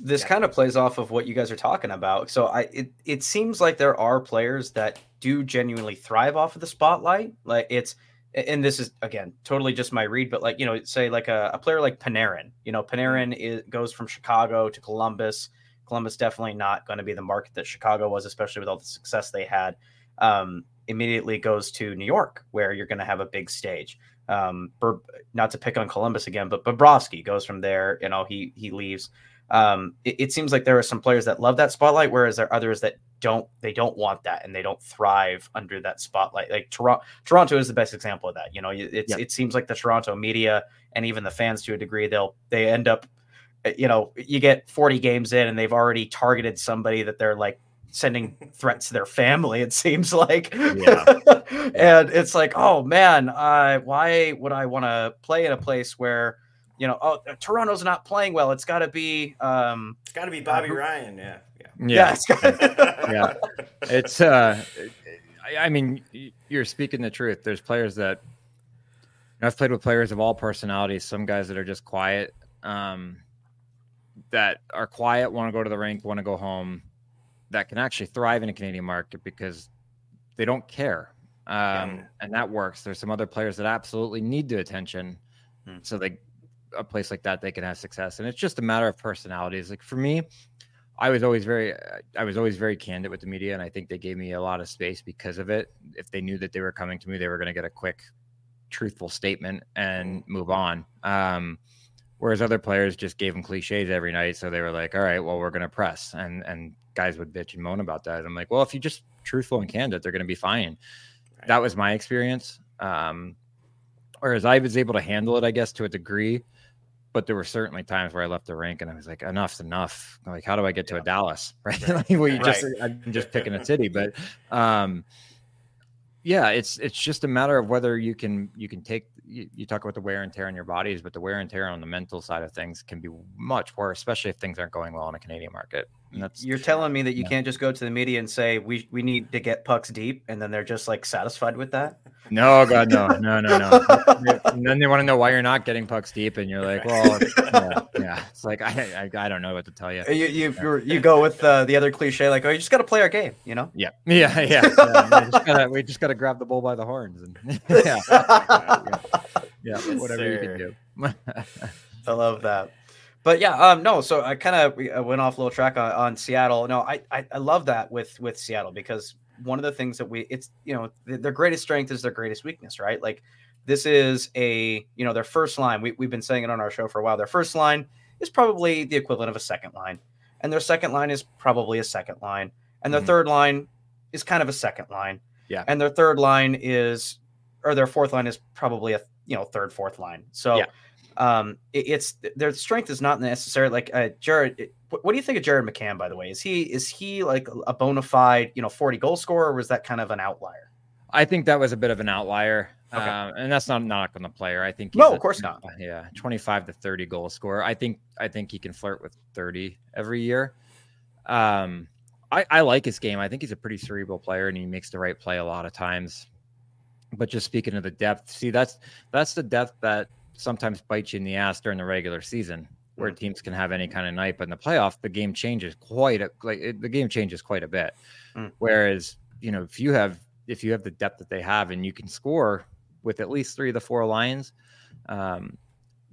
this yeah. kind of plays off of what you guys are talking about. So I it, it seems like there are players that do genuinely thrive off of the spotlight. Like it's and this is again totally just my read, but like you know, say like a, a player like Panarin. You know, Panarin is, goes from Chicago to Columbus. Columbus definitely not going to be the market that Chicago was, especially with all the success they had. Um, immediately goes to New York, where you're going to have a big stage. Um, Bur- not to pick on Columbus again, but Bobrovsky goes from there. You know, he he leaves. Um, it, it, seems like there are some players that love that spotlight, whereas there are others that don't. They don't want that, and they don't thrive under that spotlight. Like Toronto, Toronto is the best example of that. You know, it's it seems like the Toronto media and even the fans to a degree, they'll they end up. Eh, you know, you get 40 games in, and they've already targeted somebody that they're like sending threats to their family it seems like yeah. and it's like oh man uh, why would i want to play in a place where you know oh toronto's not playing well. It's got to be um it's got to be bobby uh, ryan yeah yeah. Yeah, yeah. it's uh i mean you're speaking the truth. There's players that you know, i've played with players of all personalities some guys that are just quiet um that are quiet want to go to the rink want to go home that can actually thrive in a Canadian market because they don't care. Um, yeah. And that works. There's some other players that absolutely need the attention. Hmm. So they, a place like that, they can have success. And it's just a matter of personalities. Like for me, I was always very, I was always very candid with the media, and I think they gave me a lot of space because of it. If they knew that they were coming to me, they were going to get a quick, truthful statement and hmm. move on. Um, whereas other players just gave them cliches every night, so they were like, "All right, well, we're going to press," and and guys would bitch and moan about that. I'm like, well, if you just truthful and candid, they're going to be fine. Right. That was my experience. Um, whereas I was able to handle it, I guess, to a degree. But there were certainly times where I left the rink and I was like, enough's enough. Like, how do I get to yeah. a Dallas? Right. like, well, you just, I'm just picking a city. But um, yeah, it's it's just a matter of whether you can you can take you, you, talk about the wear and tear on your bodies, but the wear and tear on the mental side of things can be much worse, especially if things aren't going well in a Canadian market. And that's you're telling me that you yeah. can't just go to the media and say we we need to get pucks deep, and then they're just like satisfied with that. No, God, no, no, no, no. and then they want to know why you're not getting pucks deep, and you're like, well, yeah, yeah. It's like I, I, I don't know what to tell you. You you yeah. you go with uh, the other cliche, like, oh, you just got to play our game, you know? Yeah, yeah, yeah. we, just gotta, we just gotta grab the bull by the horns, and yeah, yeah, whatever Sir. you can do. I love that but yeah, um, no. So I kind of went off a little track on, on Seattle. No, I, I, I love that with with Seattle because one of the things that we it's you know their greatest strength is their greatest weakness, right? Like this is a you know their first line. We we've been saying it on our show for a while. Their first line is probably the equivalent of a second line, and their second line is probably a second line, and their mm-hmm. third line is kind of a second line. Yeah, and their third line is or their fourth line is probably a you know third fourth line. So. Yeah um, it, it's their strength is not necessarily like uh, Jared. What, what do you think of Jared McCann? By the way, is he is he like a bona fide you know forty goal scorer, or was that kind of an outlier? I think that was a bit of an outlier. Okay. Um, and that's not knock on the player. I think no, of course not. Yeah, twenty-five to thirty goal scorer. I think I think he can flirt with thirty every year. Um, I, I like his game. I think he's a pretty cerebral player, and he makes the right play a lot of times. But just speaking of the depth, see that's that's the depth that sometimes bites you in the ass during the regular season where mm. teams can have any kind of night, but in the playoff, the game changes quite a like it, the game changes quite a bit. Mm. Whereas, you know, if you have if you have the depth that they have and you can score with at least three of the four lines, um,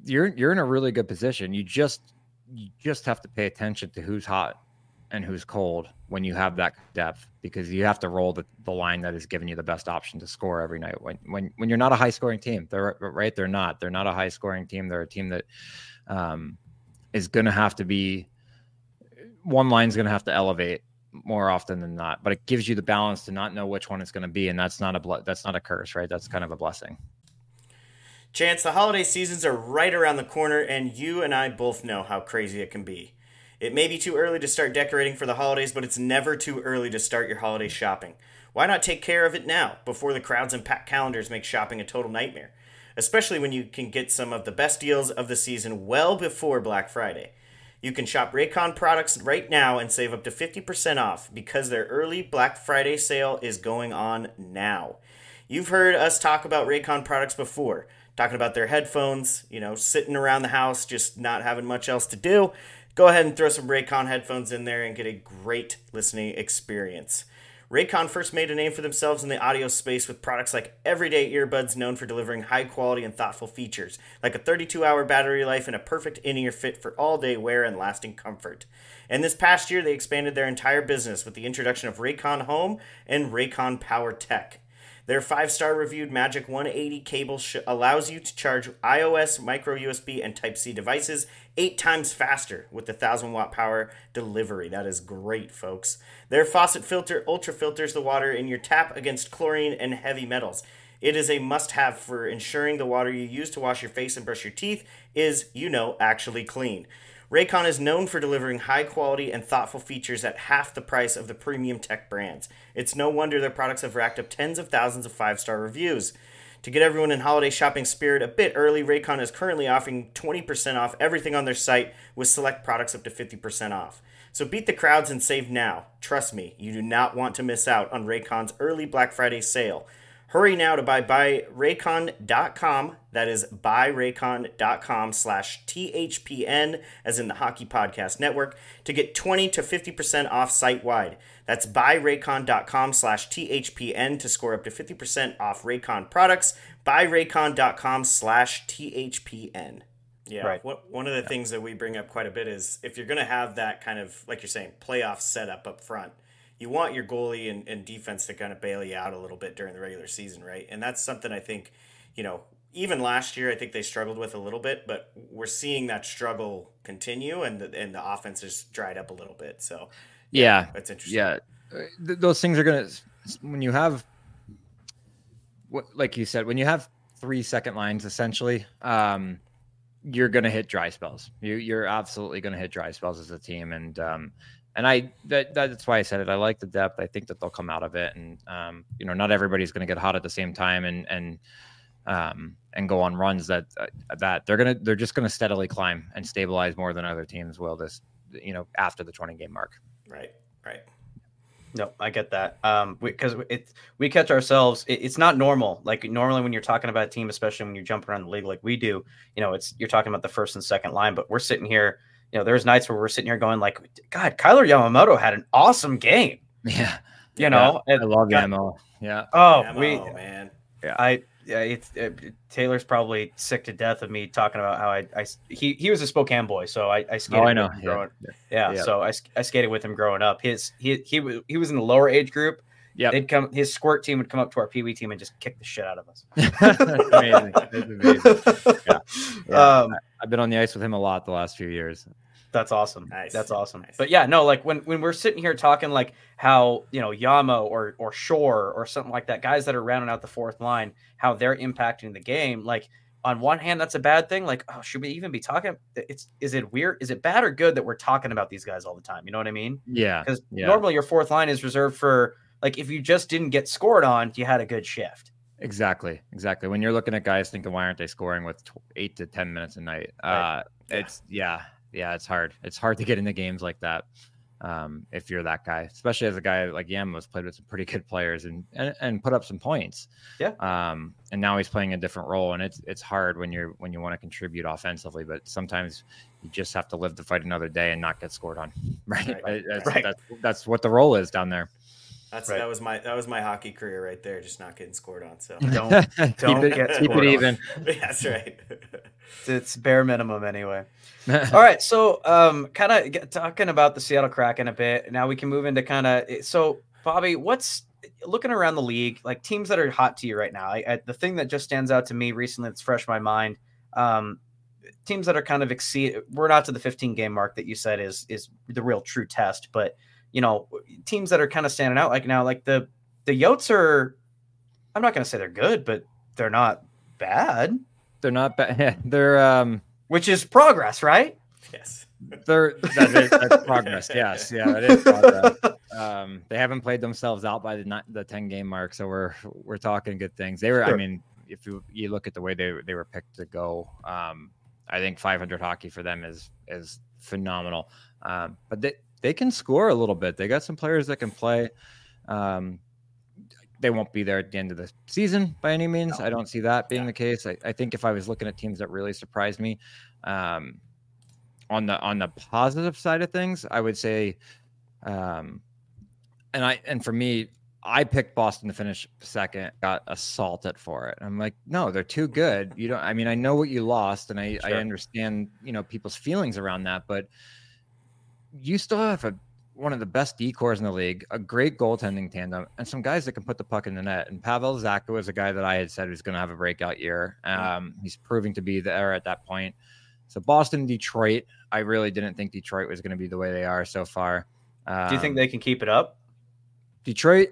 you're you're in a really good position. You just you just have to pay attention to who's hot and who's cold when you have that depth because you have to roll the, the line that is giving you the best option to score every night when when when you're not a high scoring team they're right they're not they're not a high scoring team they're a team that um, is going to have to be one line's going to have to elevate more often than not. But it gives you the balance to not know which one it's going to be, and that's not a that's not a curse, right? That's kind of a blessing. Chance, the holiday seasons are right around the corner, and you and I both know how crazy it can be. It may be too early to start decorating for the holidays, but it's never too early to start your holiday shopping. Why not take care of it now, before the crowds and packed calendars make shopping a total nightmare? Especially when you can get some of the best deals of the season well before Black Friday. You can shop Raycon products right now and save up to 50% off because their early Black Friday sale is going on now. You've heard us talk about Raycon products before talking about their headphones, you know, sitting around the house, just not having much else to do, go ahead and throw some Raycon headphones in there and get a great listening experience. Raycon first made a name for themselves in the audio space with products like everyday earbuds known for delivering high quality and thoughtful features, like a 32 hour battery life and a perfect in ear fit for all day wear and lasting comfort. And this past year, they expanded their entire business with the introduction of Raycon Home and Raycon Power Tech. Their five star reviewed Magic 180 cable sh- allows you to charge iOS, micro USB, and Type C devices eight times faster with the 1000 watt power delivery. That is great, folks. Their faucet filter ultra filters the water in your tap against chlorine and heavy metals. It is a must have for ensuring the water you use to wash your face and brush your teeth is, you know, actually clean. Raycon is known for delivering high quality and thoughtful features at half the price of the premium tech brands. It's no wonder their products have racked up tens of thousands of five star reviews. To get everyone in holiday shopping spirit a bit early, Raycon is currently offering 20% off everything on their site with select products up to 50% off. So beat the crowds and save now. Trust me, you do not want to miss out on Raycon's early Black Friday sale. Hurry now to buy buyraycon.com. That is buyraycon.com slash THPN, as in the Hockey Podcast Network, to get 20 to 50% off site wide. That's buyraycon.com slash THPN to score up to 50% off Raycon products. Buyraycon.com slash THPN. Yeah, right. one of the things that we bring up quite a bit is if you're going to have that kind of, like you're saying, playoff setup up front – you want your goalie and, and defense to kind of bail you out a little bit during the regular season, right? And that's something I think, you know, even last year I think they struggled with a little bit, but we're seeing that struggle continue, and the, and the offense has dried up a little bit. So yeah, yeah that's interesting. Yeah, uh, Th- those things are gonna when you have what like you said when you have three second lines essentially. Um, you're going to hit dry spells. You, you're absolutely going to hit dry spells as a team, and um, and I that that's why I said it. I like the depth. I think that they'll come out of it, and um, you know, not everybody's going to get hot at the same time, and and um, and go on runs that uh, that they're gonna they're just gonna steadily climb and stabilize more than other teams will. This you know after the twenty game mark. Right. Right. No, I get that. Um, because it we catch ourselves. It, it's not normal. Like normally when you're talking about a team, especially when you jump around the league like we do, you know, it's you're talking about the first and second line, but we're sitting here you know, there's nights where we're sitting here going like, God, Kailer Yamamoto had an awesome game. Yeah. You know, yeah, I love Yamo. Yeah. Oh, Yamo, we, man. Yeah. I, yeah, it's it, Taylor's probably sick to death of me talking about how I, I he, he was a Spokane boy, so I, I skated. Oh, I know. Yeah. Growing, yeah. yeah. So I, I skated with him growing up. His he he was he was in the lower age group. Yeah, they'd come. His squirt team would come up to our Pee Wee team and just kick the shit out of us. amazing. amazing. Yeah. yeah. Um, I've been on the ice with him a lot the last few years. That's awesome. Nice. That's awesome. Nice. But yeah, no, like when when we're sitting here talking like how you know Yamo or or Shore or something like that, guys that are rounding out the fourth line, how they're impacting the game. Like on one hand, that's a bad thing. Like, oh, should we even be talking? It's is it weird? Is it bad or good that we're talking about these guys all the time? You know what I mean? Yeah. Because yeah. normally your fourth line is reserved for like if you just didn't get scored on, you had a good shift. Exactly, exactly. When you're looking at guys thinking, why aren't they scoring with eight to ten minutes a night? Right. Uh, yeah. It's yeah, yeah, it's hard. It's hard to get into games like that um, if you're that guy, especially as a guy like Yama's played with some pretty good players and, and, and put up some points. Yeah. Um, and now he's playing a different role, and it's it's hard when you're when you want to contribute offensively, but sometimes you just have to live to fight another day and not get scored on. Right. right. That's, right. That's, that's what the role is down there. That's right. that was my that was my hockey career right there, just not getting scored on. So don't don't keep get keep it even. that's right. it's bare minimum anyway. All right, so um, kind of talking about the Seattle Kraken a bit. Now we can move into kind of so Bobby, what's looking around the league like teams that are hot to you right now? I, I, the thing that just stands out to me recently that's fresh in my mind. Um, teams that are kind of exceed. We're not to the 15 game mark that you said is is the real true test, but you know, teams that are kind of standing out like now, like the the Yotes are. I'm not going to say they're good, but they're not bad. They're not bad. they're um, which is progress, right? Yes. They're that is, that's progress. yes, yeah, that is progress. Um, they haven't played themselves out by the the ten game mark, so we're we're talking good things. They were, sure. I mean, if you you look at the way they they were picked to go, um, I think 500 hockey for them is is phenomenal. Um, but they they can score a little bit. They got some players that can play. Um, they won't be there at the end of the season by any means. No. I don't see that being yeah. the case. I, I, think if I was looking at teams that really surprised me, um, on the on the positive side of things, I would say, um, and I and for me, I picked Boston to finish second, got assaulted for it. I'm like, no, they're too good. You don't. I mean, I know what you lost, and I sure. I understand you know people's feelings around that, but you still have a one of the best D-corps in the league, a great goaltending tandem, and some guys that can put the puck in the net. And Pavel Zacha is a guy that I had said was going to have a breakout year. Um, he's proving to be there at that point. So Boston, Detroit, I really didn't think Detroit was going to be the way they are so far. Um, Do you think um, they can keep it up? Detroit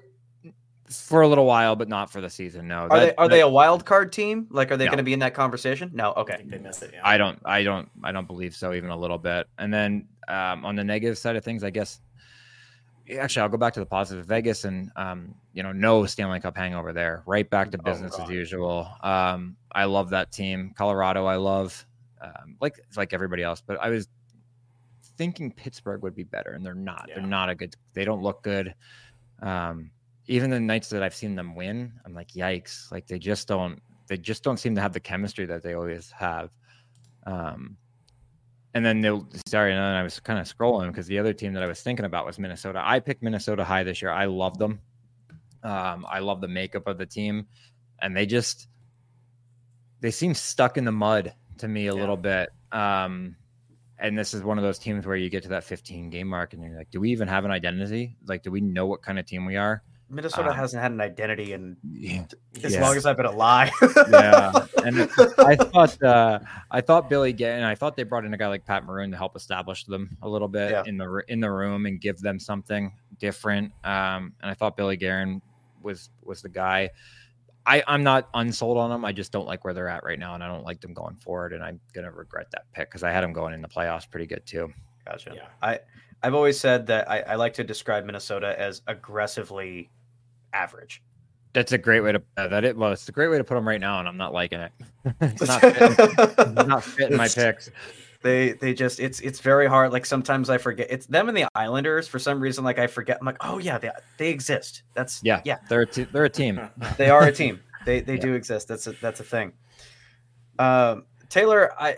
for a little while, but not for the season. No. Are that, they are that, they a wild card team? Like, are they no. going to be in that conversation? No. Okay. I, they miss it, yeah. I don't. I don't. I don't believe so, even a little bit. And then um, on the negative side of things, I guess. Actually, I'll go back to the positive. Vegas and um, you know, no Stanley Cup hangover there. Right back to oh, business oh, as usual. Um, I love that team. Colorado, I love um, like like everybody else. But I was thinking Pittsburgh would be better, and they're not. Yeah. They're not a good. They don't look good. Um, even the nights that I've seen them win, I'm like, yikes! Like they just don't. They just don't seem to have the chemistry that they always have. Um, and then they'll sorry, and then I was kind of scrolling because the other team that I was thinking about was Minnesota. I picked Minnesota high this year. I love them. Um, I love the makeup of the team, and they just they seem stuck in the mud to me a yeah. little bit. Um, and this is one of those teams where you get to that 15 game mark and you're like, do we even have an identity? Like, do we know what kind of team we are? Minnesota um, hasn't had an identity in yeah, as long as I've been alive. yeah, and I thought uh, I thought Billy Guerin. I thought they brought in a guy like Pat Maroon to help establish them a little bit yeah. in the in the room and give them something different. Um, and I thought Billy Guerin was was the guy. I, I'm not unsold on them. I just don't like where they're at right now, and I don't like them going forward. And I'm gonna regret that pick because I had them going in the playoffs pretty good too. Gotcha. Yeah. I I've always said that I, I like to describe Minnesota as aggressively average. That's a great way to uh, that it. Well, it's a great way to put them right now, and I'm not liking it. it's not fitting, not fitting my picks. They they just it's it's very hard. Like sometimes I forget it's them and the Islanders for some reason. Like I forget. I'm like, oh yeah, they they exist. That's yeah yeah. They're a t- they're a team. they are a team. They they yeah. do exist. That's a that's a thing. Um, Taylor, I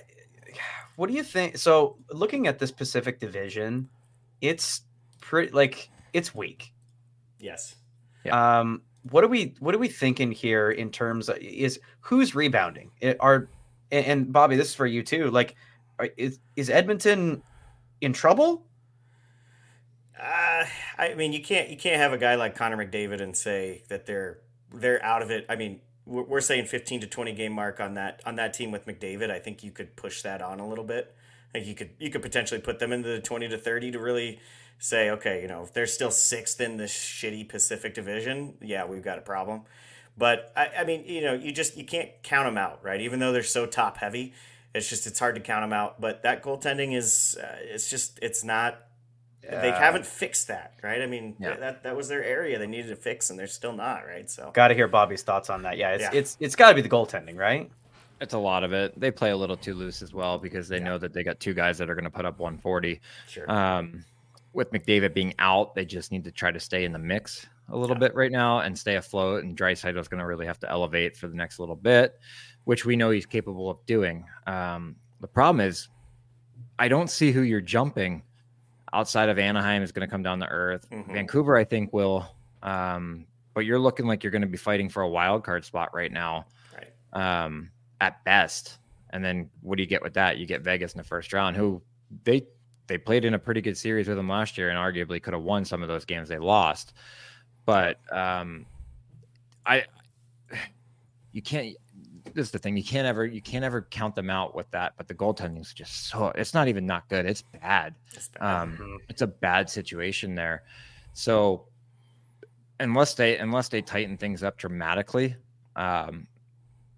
what do you think? So looking at this Pacific Division, it's pretty like it's weak. Yes. Yeah. Um, what are we what are we thinking here in terms of is who's rebounding? It, are and, and Bobby, this is for you too. Like is is Edmonton in trouble? Uh, I mean, you can't you can't have a guy like Connor McDavid and say that they're they're out of it. I mean, we're, we're saying 15 to 20 game mark on that on that team with McDavid. I think you could push that on a little bit. Like you could you could potentially put them into the 20 to 30 to really say, okay, you know, if they're still sixth in this shitty Pacific Division, yeah, we've got a problem. But I, I mean, you know, you just you can't count them out, right? Even though they're so top heavy, it's just it's hard to count them out. But that goaltending is uh, it's just it's not. Yeah. They haven't fixed that, right? I mean, yeah. that that was their area they needed to fix, and they're still not, right? So, got to hear Bobby's thoughts on that. Yeah, it's yeah. it's it's got to be the goaltending, right? It's a lot of it. They play a little too loose as well because they know that they got two guys that are going to put up 140. Sure. Um, with McDavid being out, they just need to try to stay in the mix a little bit right now and stay afloat. And Draisaitl is going to really have to elevate for the next little bit which we know he's capable of doing. Um, the problem is, I don't see who you're jumping outside of Anaheim is going to come down to earth. Mm-hmm. Vancouver, I think, will. Um, but you're looking like you're going to be fighting for a wild card spot right now, right. Um, at best. And then what do you get with that? You get Vegas in the first round, who they they played in a pretty good series with them last year, and arguably could have won some of those games they lost. But um, I, you can't this is the thing. You can't ever you can't ever count them out with that. But the goaltending is just so it's not even not good. It's bad. It's bad. Um, Mhm. it's a bad situation there. So unless they unless they tighten things up dramatically, um,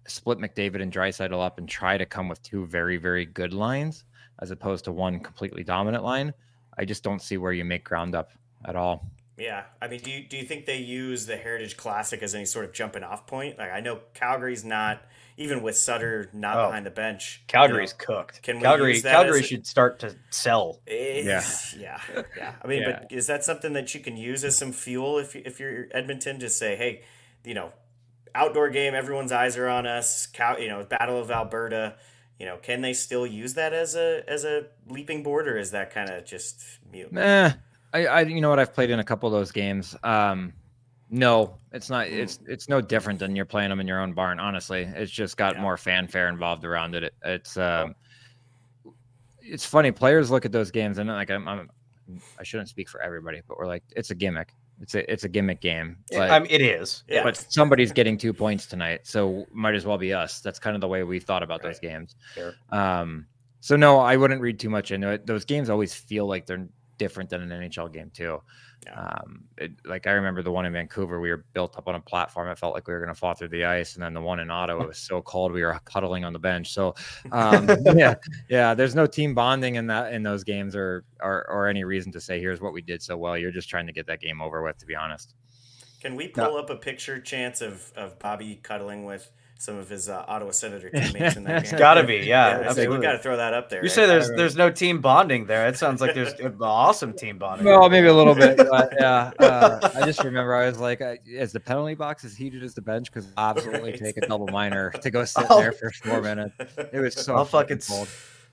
split McDavid and Draisaitl up and try to come with two very very good lines as opposed to one completely dominant line. I just don't see where you make ground up at all. Yeah, I mean, do you, do you think they use the Heritage Classic as any sort of jumping off point? Like, I know Calgary's not even with Sutter not Oh. behind the bench. you Calgary's know, cooked. Can Calgary Calgary as a- should start to sell. it's- yeah, yeah. I mean, Yeah. but is that something that you can use as some fuel if if you're Edmonton? Just say, hey, you know, outdoor game, everyone's eyes are on us. Cal, you know, Battle of Alberta. You know, can they still use that as a as a leaping board, or is that kind of just mute? Eh, I, I, you know what? I've played in a couple of those games. Um, no, it's not. It's it's no different than you're playing them in your own barn. Honestly, it's just got Yeah. more fanfare involved around it. it it's um, it's funny. Players look at those games and like I'm, I'm I shouldn't speak for everybody, but we're like it's a gimmick. It's a it's a gimmick game. But I mean, it is. Yeah. but somebody's getting two points tonight, so might as well be us. That's kind of the way we thought about those games. Sure. Um, so no, I wouldn't read too much into it. Those games always feel like they're different than an NHL game too. Yeah. Um, it, like I remember the one in Vancouver, we were built up on a platform. It felt like we were going to fall through the ice, and then the one in Ottawa, was so cold we were huddling on the bench. So um, yeah, yeah, there's no team bonding in that in those games, or, or or any reason to say here's what we did so well. You're just trying to get that game over with, to be honest. Can we pull up a picture chance of, of Bobby cuddling with some of his uh, Ottawa Senator teammates in that It's game? gotta be, yeah, so we absolutely. got to throw that up there. You right? say there's there's no team bonding there. It sounds like there's awesome team bonding. Well, maybe a little bit, but yeah. Uh, I just remember I was like, uh, is the penalty box as heated as the bench? Because absolutely Right. take a double minor to go sit Oh. there for four minutes. It was so I'll fucking fucking cold.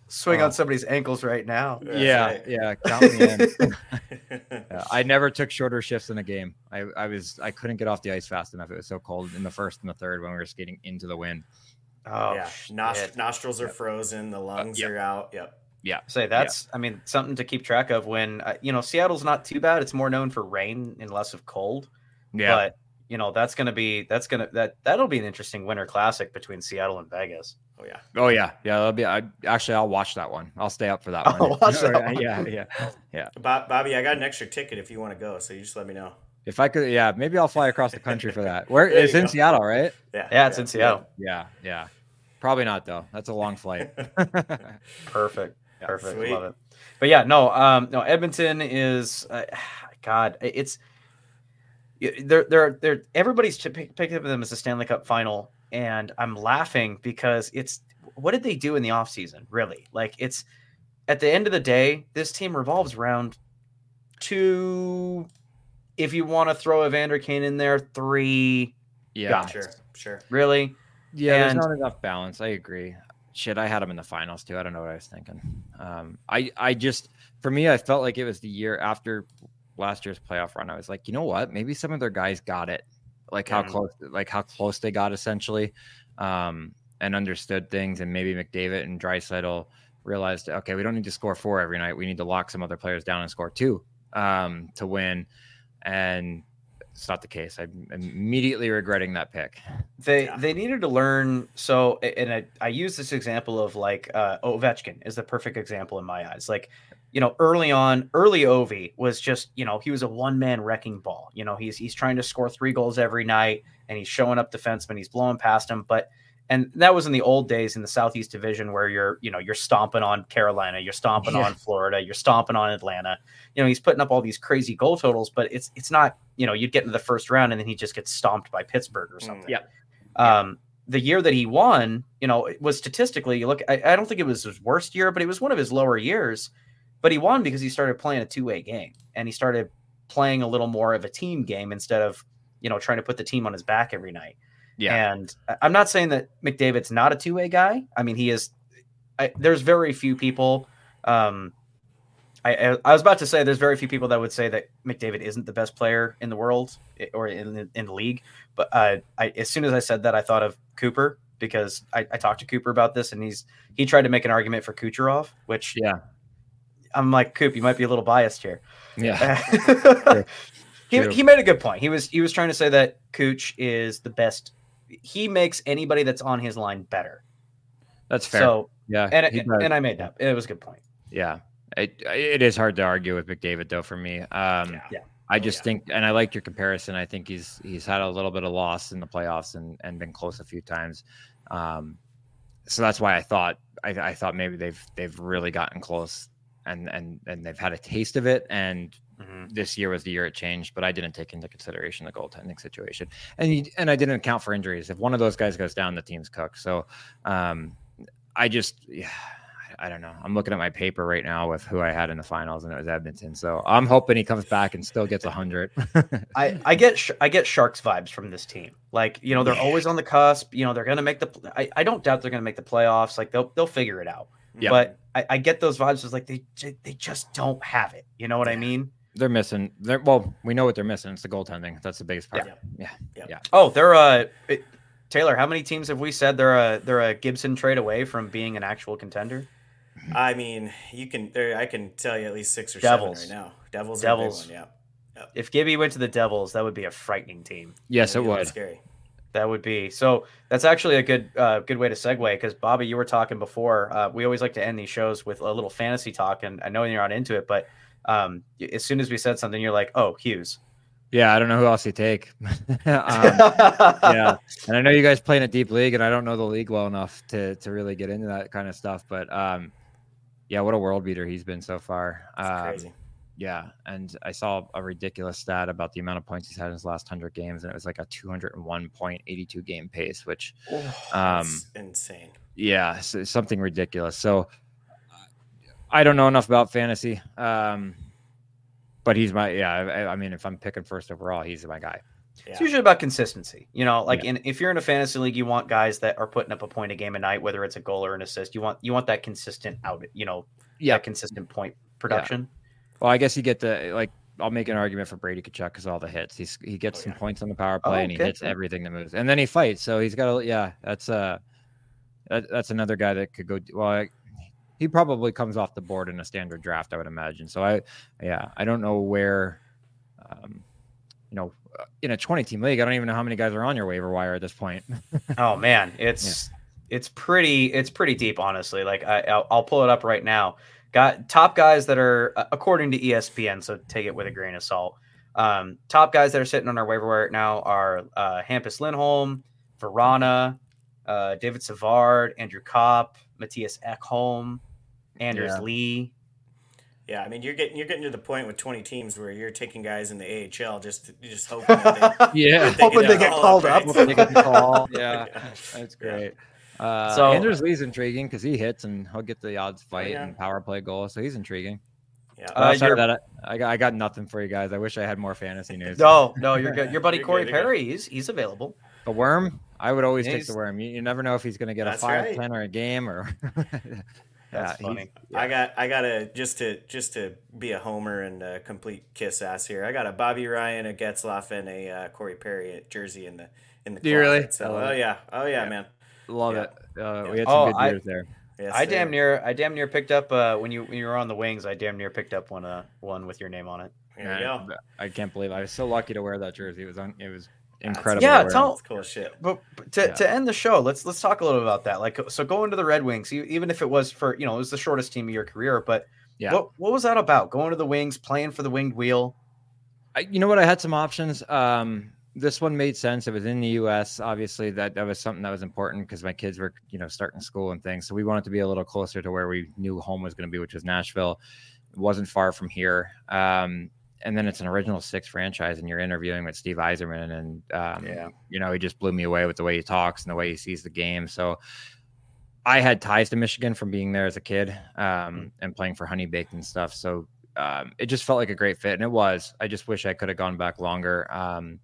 Swing Oh. on somebody's ankles right now. That's Yeah, right. yeah. Count me in. Yeah, I never took shorter shifts in a game. I, I was I couldn't get off the ice fast enough. It was so cold in the first and the third when we were skating into the wind. Oh, yeah, Nost- nostrils are Yep. frozen, the lungs yep. are out. Yep. Yeah, Say that's, I mean, something to keep track of when, uh, you know, Seattle's not too bad. It's more known for rain and less of cold. yeah. But, you know, that's going to be, that's going to, that, that'll be an interesting winter classic between Seattle and Vegas. Oh yeah. oh yeah, yeah. That'll be. I actually I'll watch that one. I'll stay up for that Oh, one. watch that one. Yeah, yeah. Yeah. Bob, Bobby, I got an extra ticket if you want to go, so you just let me know. If I could, yeah, maybe I'll fly across the country for that. Where it's in go. Seattle, right? Yeah. Yeah, it's in Seattle. Yeah, yeah. Probably not though. That's a long flight. Perfect. Perfect. sweet. Love it. But yeah, no, um, no, Edmonton is, uh, God, it's, they're, they're, they're, everybody's to pick, picking them as a Stanley Cup final. And I'm laughing because it's, what did they do in the offseason, really? Like, it's, at the end of the day, this team revolves around two, if you want to throw Evander Kane in there, three, yeah, Got Sure. Sure. really. yeah. And- there's not enough balance. I agree. Shit, I had him in the finals too. I don't know what I was thinking. Um, I, I just, for me, I felt like it was the year after last year's playoff run. I was like, you know what? Maybe some of their guys got it, like how Mhm. close, like how close they got essentially, um, and understood things. And maybe McDavid and Draisaitl realized, okay, we don't need to score four every night. We need to lock some other players down and score two um, to win. And it's not the case. I'm immediately regretting that pick. They Yeah. they needed to learn. So, and I, I use this example of like uh, Ovechkin is the perfect example in my eyes. Like, you know, early on, early Ovi was just you know he was a one man wrecking ball. You know, he's he's trying to score three goals every night, and he's showing up defensemen. He's blowing past him, but. And that was in the old days in the Southeast Division where you're, you know, you're stomping on Carolina, you're stomping Yeah. on Florida, you're stomping on Atlanta. You know, he's putting up all these crazy goal totals, but it's it's not, you know, you'd get into the first round and then he just gets stomped by Pittsburgh or Mm. something. Yeah. Um, the year that he won, you know, it was statistically, you look, I, I don't think it was his worst year, but it was one of his lower years. But he won because he started playing a two way game and he started playing a little more of a team game instead of, you know, trying to put the team on his back every night. Yeah. And I'm not saying that McDavid's not a two way guy. I mean, he is. I, there's very few people. Um, I, I I was about to say there's very few people that would say that McDavid isn't the best player in the world or in the, in the league. But uh, I, as soon as I said that, I thought of Cooper because I, I talked to Cooper about this, and he's he tried to make an argument for Kucherov, which Yeah. I'm like, Coop, you might be a little biased here. Yeah. he, True. he made a good point. He was he was trying to say that Cooch is the best he makes anybody that's on his line better. That's fair. So yeah, and he and I made that. It was a good point. yeah. It it is hard to argue with McDavid though for me. Um, Yeah. Yeah. I Oh, just yeah. think, and I like your comparison. I think he's he's had a little bit of loss in the playoffs and and been close a few times. Um, so that's why I thought I, I thought maybe they've they've really gotten close and and and they've had a taste of it. And Mhm. this year was the year it changed, but I didn't take into consideration the goaltending situation, and you, and I didn't account for injuries. If one of those guys goes down, the team's cooked. So, um, I just, yeah, I don't know. I'm looking at my paper right now with who I had in the finals, and it was Edmonton. So I'm hoping he comes back and still gets hundred. I, I get sh- I get Sharks vibes from this team. Like you know they're always on the cusp. You know they're gonna make the. I, I don't doubt they're gonna make the playoffs. Like they'll they'll figure it out. Yeah. But I, I get those vibes. It's like they they just don't have it. You know what I mean? they're missing. They're well, we know what they're missing. It's the goaltending. That's the biggest part. Yeah. Yeah. Yeah. yeah. Oh, they're uh it, Taylor. How many teams have we said they're a they're a Gibson trade away from being an actual contender? I mean, you can there. I can tell you at least six or Devils. seven right now. Devils. Devils. Are a big one, yeah. If Gibby went to the Devils, that would be a frightening team. Yes, it That'd be a little would. Scary. That would be so. That's actually a good uh, good way to segue because Bobby, you were talking before. Uh, we always like to end these shows with a little fantasy talk, and I know you're not into it, but um, as soon as we said something, you're like, "Oh, Hughes." Yeah, I don't know who else you take. um, yeah, and I know you guys play in a deep league, and I don't know the league well enough to to really get into that kind of stuff. But um, yeah, what a world beater he's been so far. Um, crazy. Yeah, and I saw a ridiculous stat about the amount of points he's had in his last hundred games, and it was like a 201.82 game pace, which Oh, um, insane. yeah, so something ridiculous. So I don't know enough about fantasy, um, but he's my yeah. I, I mean, if I'm picking first overall, he's my guy. Yeah. It's usually about consistency. You know, like in, if you're in a fantasy league, you want guys that are putting up a point a game a night, whether it's a goal or an assist. You want you want that consistent out. You know, Yeah. that consistent point production. Well, I guess you get the like. I'll make an argument for Brady Tkachuk because all the hits. He's he gets Oh, some yeah. points on the power play Oh, and he hits everything that moves, and then he fights. So he's got a yeah. That's uh that, that's another guy that could go. Well, I, he probably comes off the board in a standard draft, I would imagine. So I yeah, I don't know where, um, you know, in a twenty team league, I don't even know how many guys are on your waiver wire at this point. Oh man, it's it's pretty it's pretty deep, honestly. Like I, I'll, I'll pull it up right now. Got top guys that are uh, according to ESPN, so take it with a grain of salt. Um, top guys that are sitting on our waiver wire right now are uh, Hampus Lindholm, Vrana, uh, David Savard, Andrew Copp, Mattias Ekholm, Anders Yeah. Lee. Yeah, I mean, you're getting you're getting to the point with 20 teams where you're taking guys in the AHL just just hoping that they, yeah, that Hoping they get called right? up. They get the call. Yeah, that's Yeah. Great. Uh, So- Anders Lee's intriguing because he hits and he'll get the odds fight yeah. and power play goal, so he's intriguing. Yeah. Uh, outside that, I, I got I got nothing for you guys. I wish I had more fantasy news. No, no, you're good. Your buddy You're Corey good, you're good. Perry, he's he's available. The worm, I would always take the worm. You, you never know if he's going to get a That's five, right. ten, or a game, or That's Yeah, funny. I got I got to just to just to be a homer and a complete kiss ass here. I got a Bobby Ryan, a Getzlaf, and a uh, Corey Perry at jersey in the in the. Do you really? So, oh yeah, oh yeah, Yeah. man. Love Yeah. it. Uh, We had some Oh, good I- years there. Yes, I damn near I damn near picked up uh when you when you were on the wings, I damn near picked up one uh one with your name on it. There you go. I can't believe I was so lucky to wear that jersey. It was un, it was incredible. Yeah, to tell- That's cool shit. But but to, Yeah. to end the show, let's let's talk a little about that. Like, so going to the Red Wings, even if it was for you know it was the shortest team of your career, but Yeah. what what was that about? Going to the Wings, playing for the Winged Wheel. I, you know what? I had some options. Um, this one made sense. It was in the U.S. Obviously, that that was something that was important because my kids were, you know, starting school and things. So we wanted to be a little closer to where we knew home was going to be, which was Nashville. It wasn't far from here. Um, and then it's an original six franchise, and you're interviewing with Steve Yzerman, and um, Yeah. you know, he just blew me away with the way he talks and the way he sees the game. So I had ties to Michigan from being there as a kid um, and playing for Honey Baked and stuff. So um, it just felt like a great fit, and it was. I just wish I could have gone back longer. Um,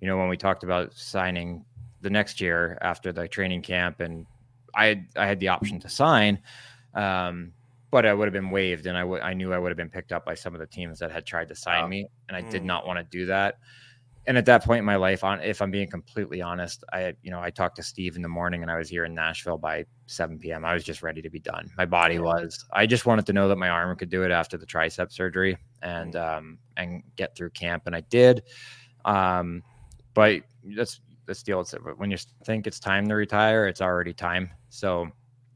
you know, when we talked about signing the next year after the training camp, and I had, I had the option to sign, um, but I would have been waived, and I I knew I would have been picked up by some of the teams that had tried to sign me, and I did Mm. not want to do that. And at that point in my life, on if I'm being completely honest, I you know I talked to Steve in the morning, and I was here in Nashville by 7 p.m. I was just ready to be done. My body was. I just wanted to know that my arm could do it after the tricep surgery, and um, and get through camp, and I did. Um, but that's the steel. It's, when you think it's time to retire, it's already time. So,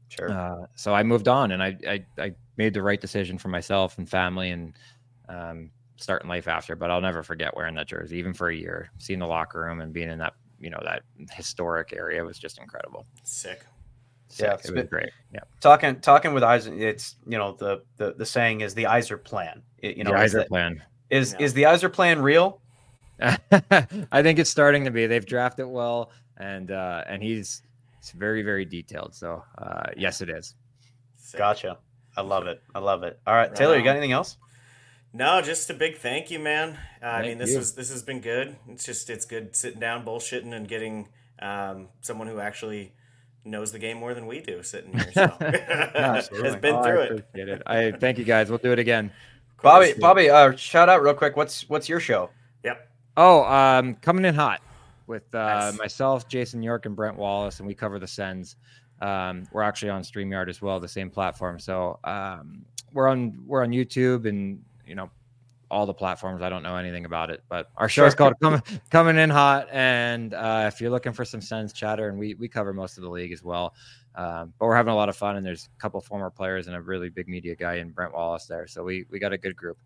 Sure. uh, so I moved on, and I, I I made the right decision for myself and family, and um, starting life after. But I'll never forget wearing that jersey, even for a year. Seeing the locker room and being in that you know that historic area was just incredible. Sick. Sick. Yeah, it it's was been- great. Yeah, talking talking with Eisen, it's you know the the, the saying is the Yzerplan. It- you know, the is, Iser that- plan. is Yeah. is the Yzerplan real? I think it's starting to be. They've drafted well, and uh, and he's it's very very detailed. So uh, yes, it is. Sick. Gotcha. I love it. I love it. All right, Right Taylor, you got anything else? No, just a big thank you, man. Uh, I mean, this you. was this has been good. It's just it's good sitting down, bullshitting, and getting um, someone who actually knows the game more than we do sitting here. So has been Oh, through I it. it. I thank you guys. We'll do it again. Bobby, Bobby, uh, shout out real quick. What's what's your show? Oh, um, coming in hot with uh, Nice. myself, Jason York, and Brent Wallace, and we cover the Sens. Um, we're actually on StreamYard as well, the same platform. So um, we're on we're on YouTube and you know all the platforms. I don't know anything about it, but our show is called coming coming in hot. And uh, if you're looking for some Sens chatter, and we we cover most of the league as well. Um, but we're having a lot of fun, and there's a couple former players and a really big media guy in Brent Wallace there. So we we got a good group.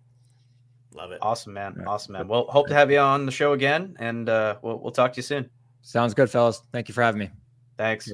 Love it. Awesome, man. Yeah. Awesome, man. Well, hope to have you on the show again, and uh, we'll we'll talk to you soon. Sounds good, fellas. Thank you for having me. Thanks.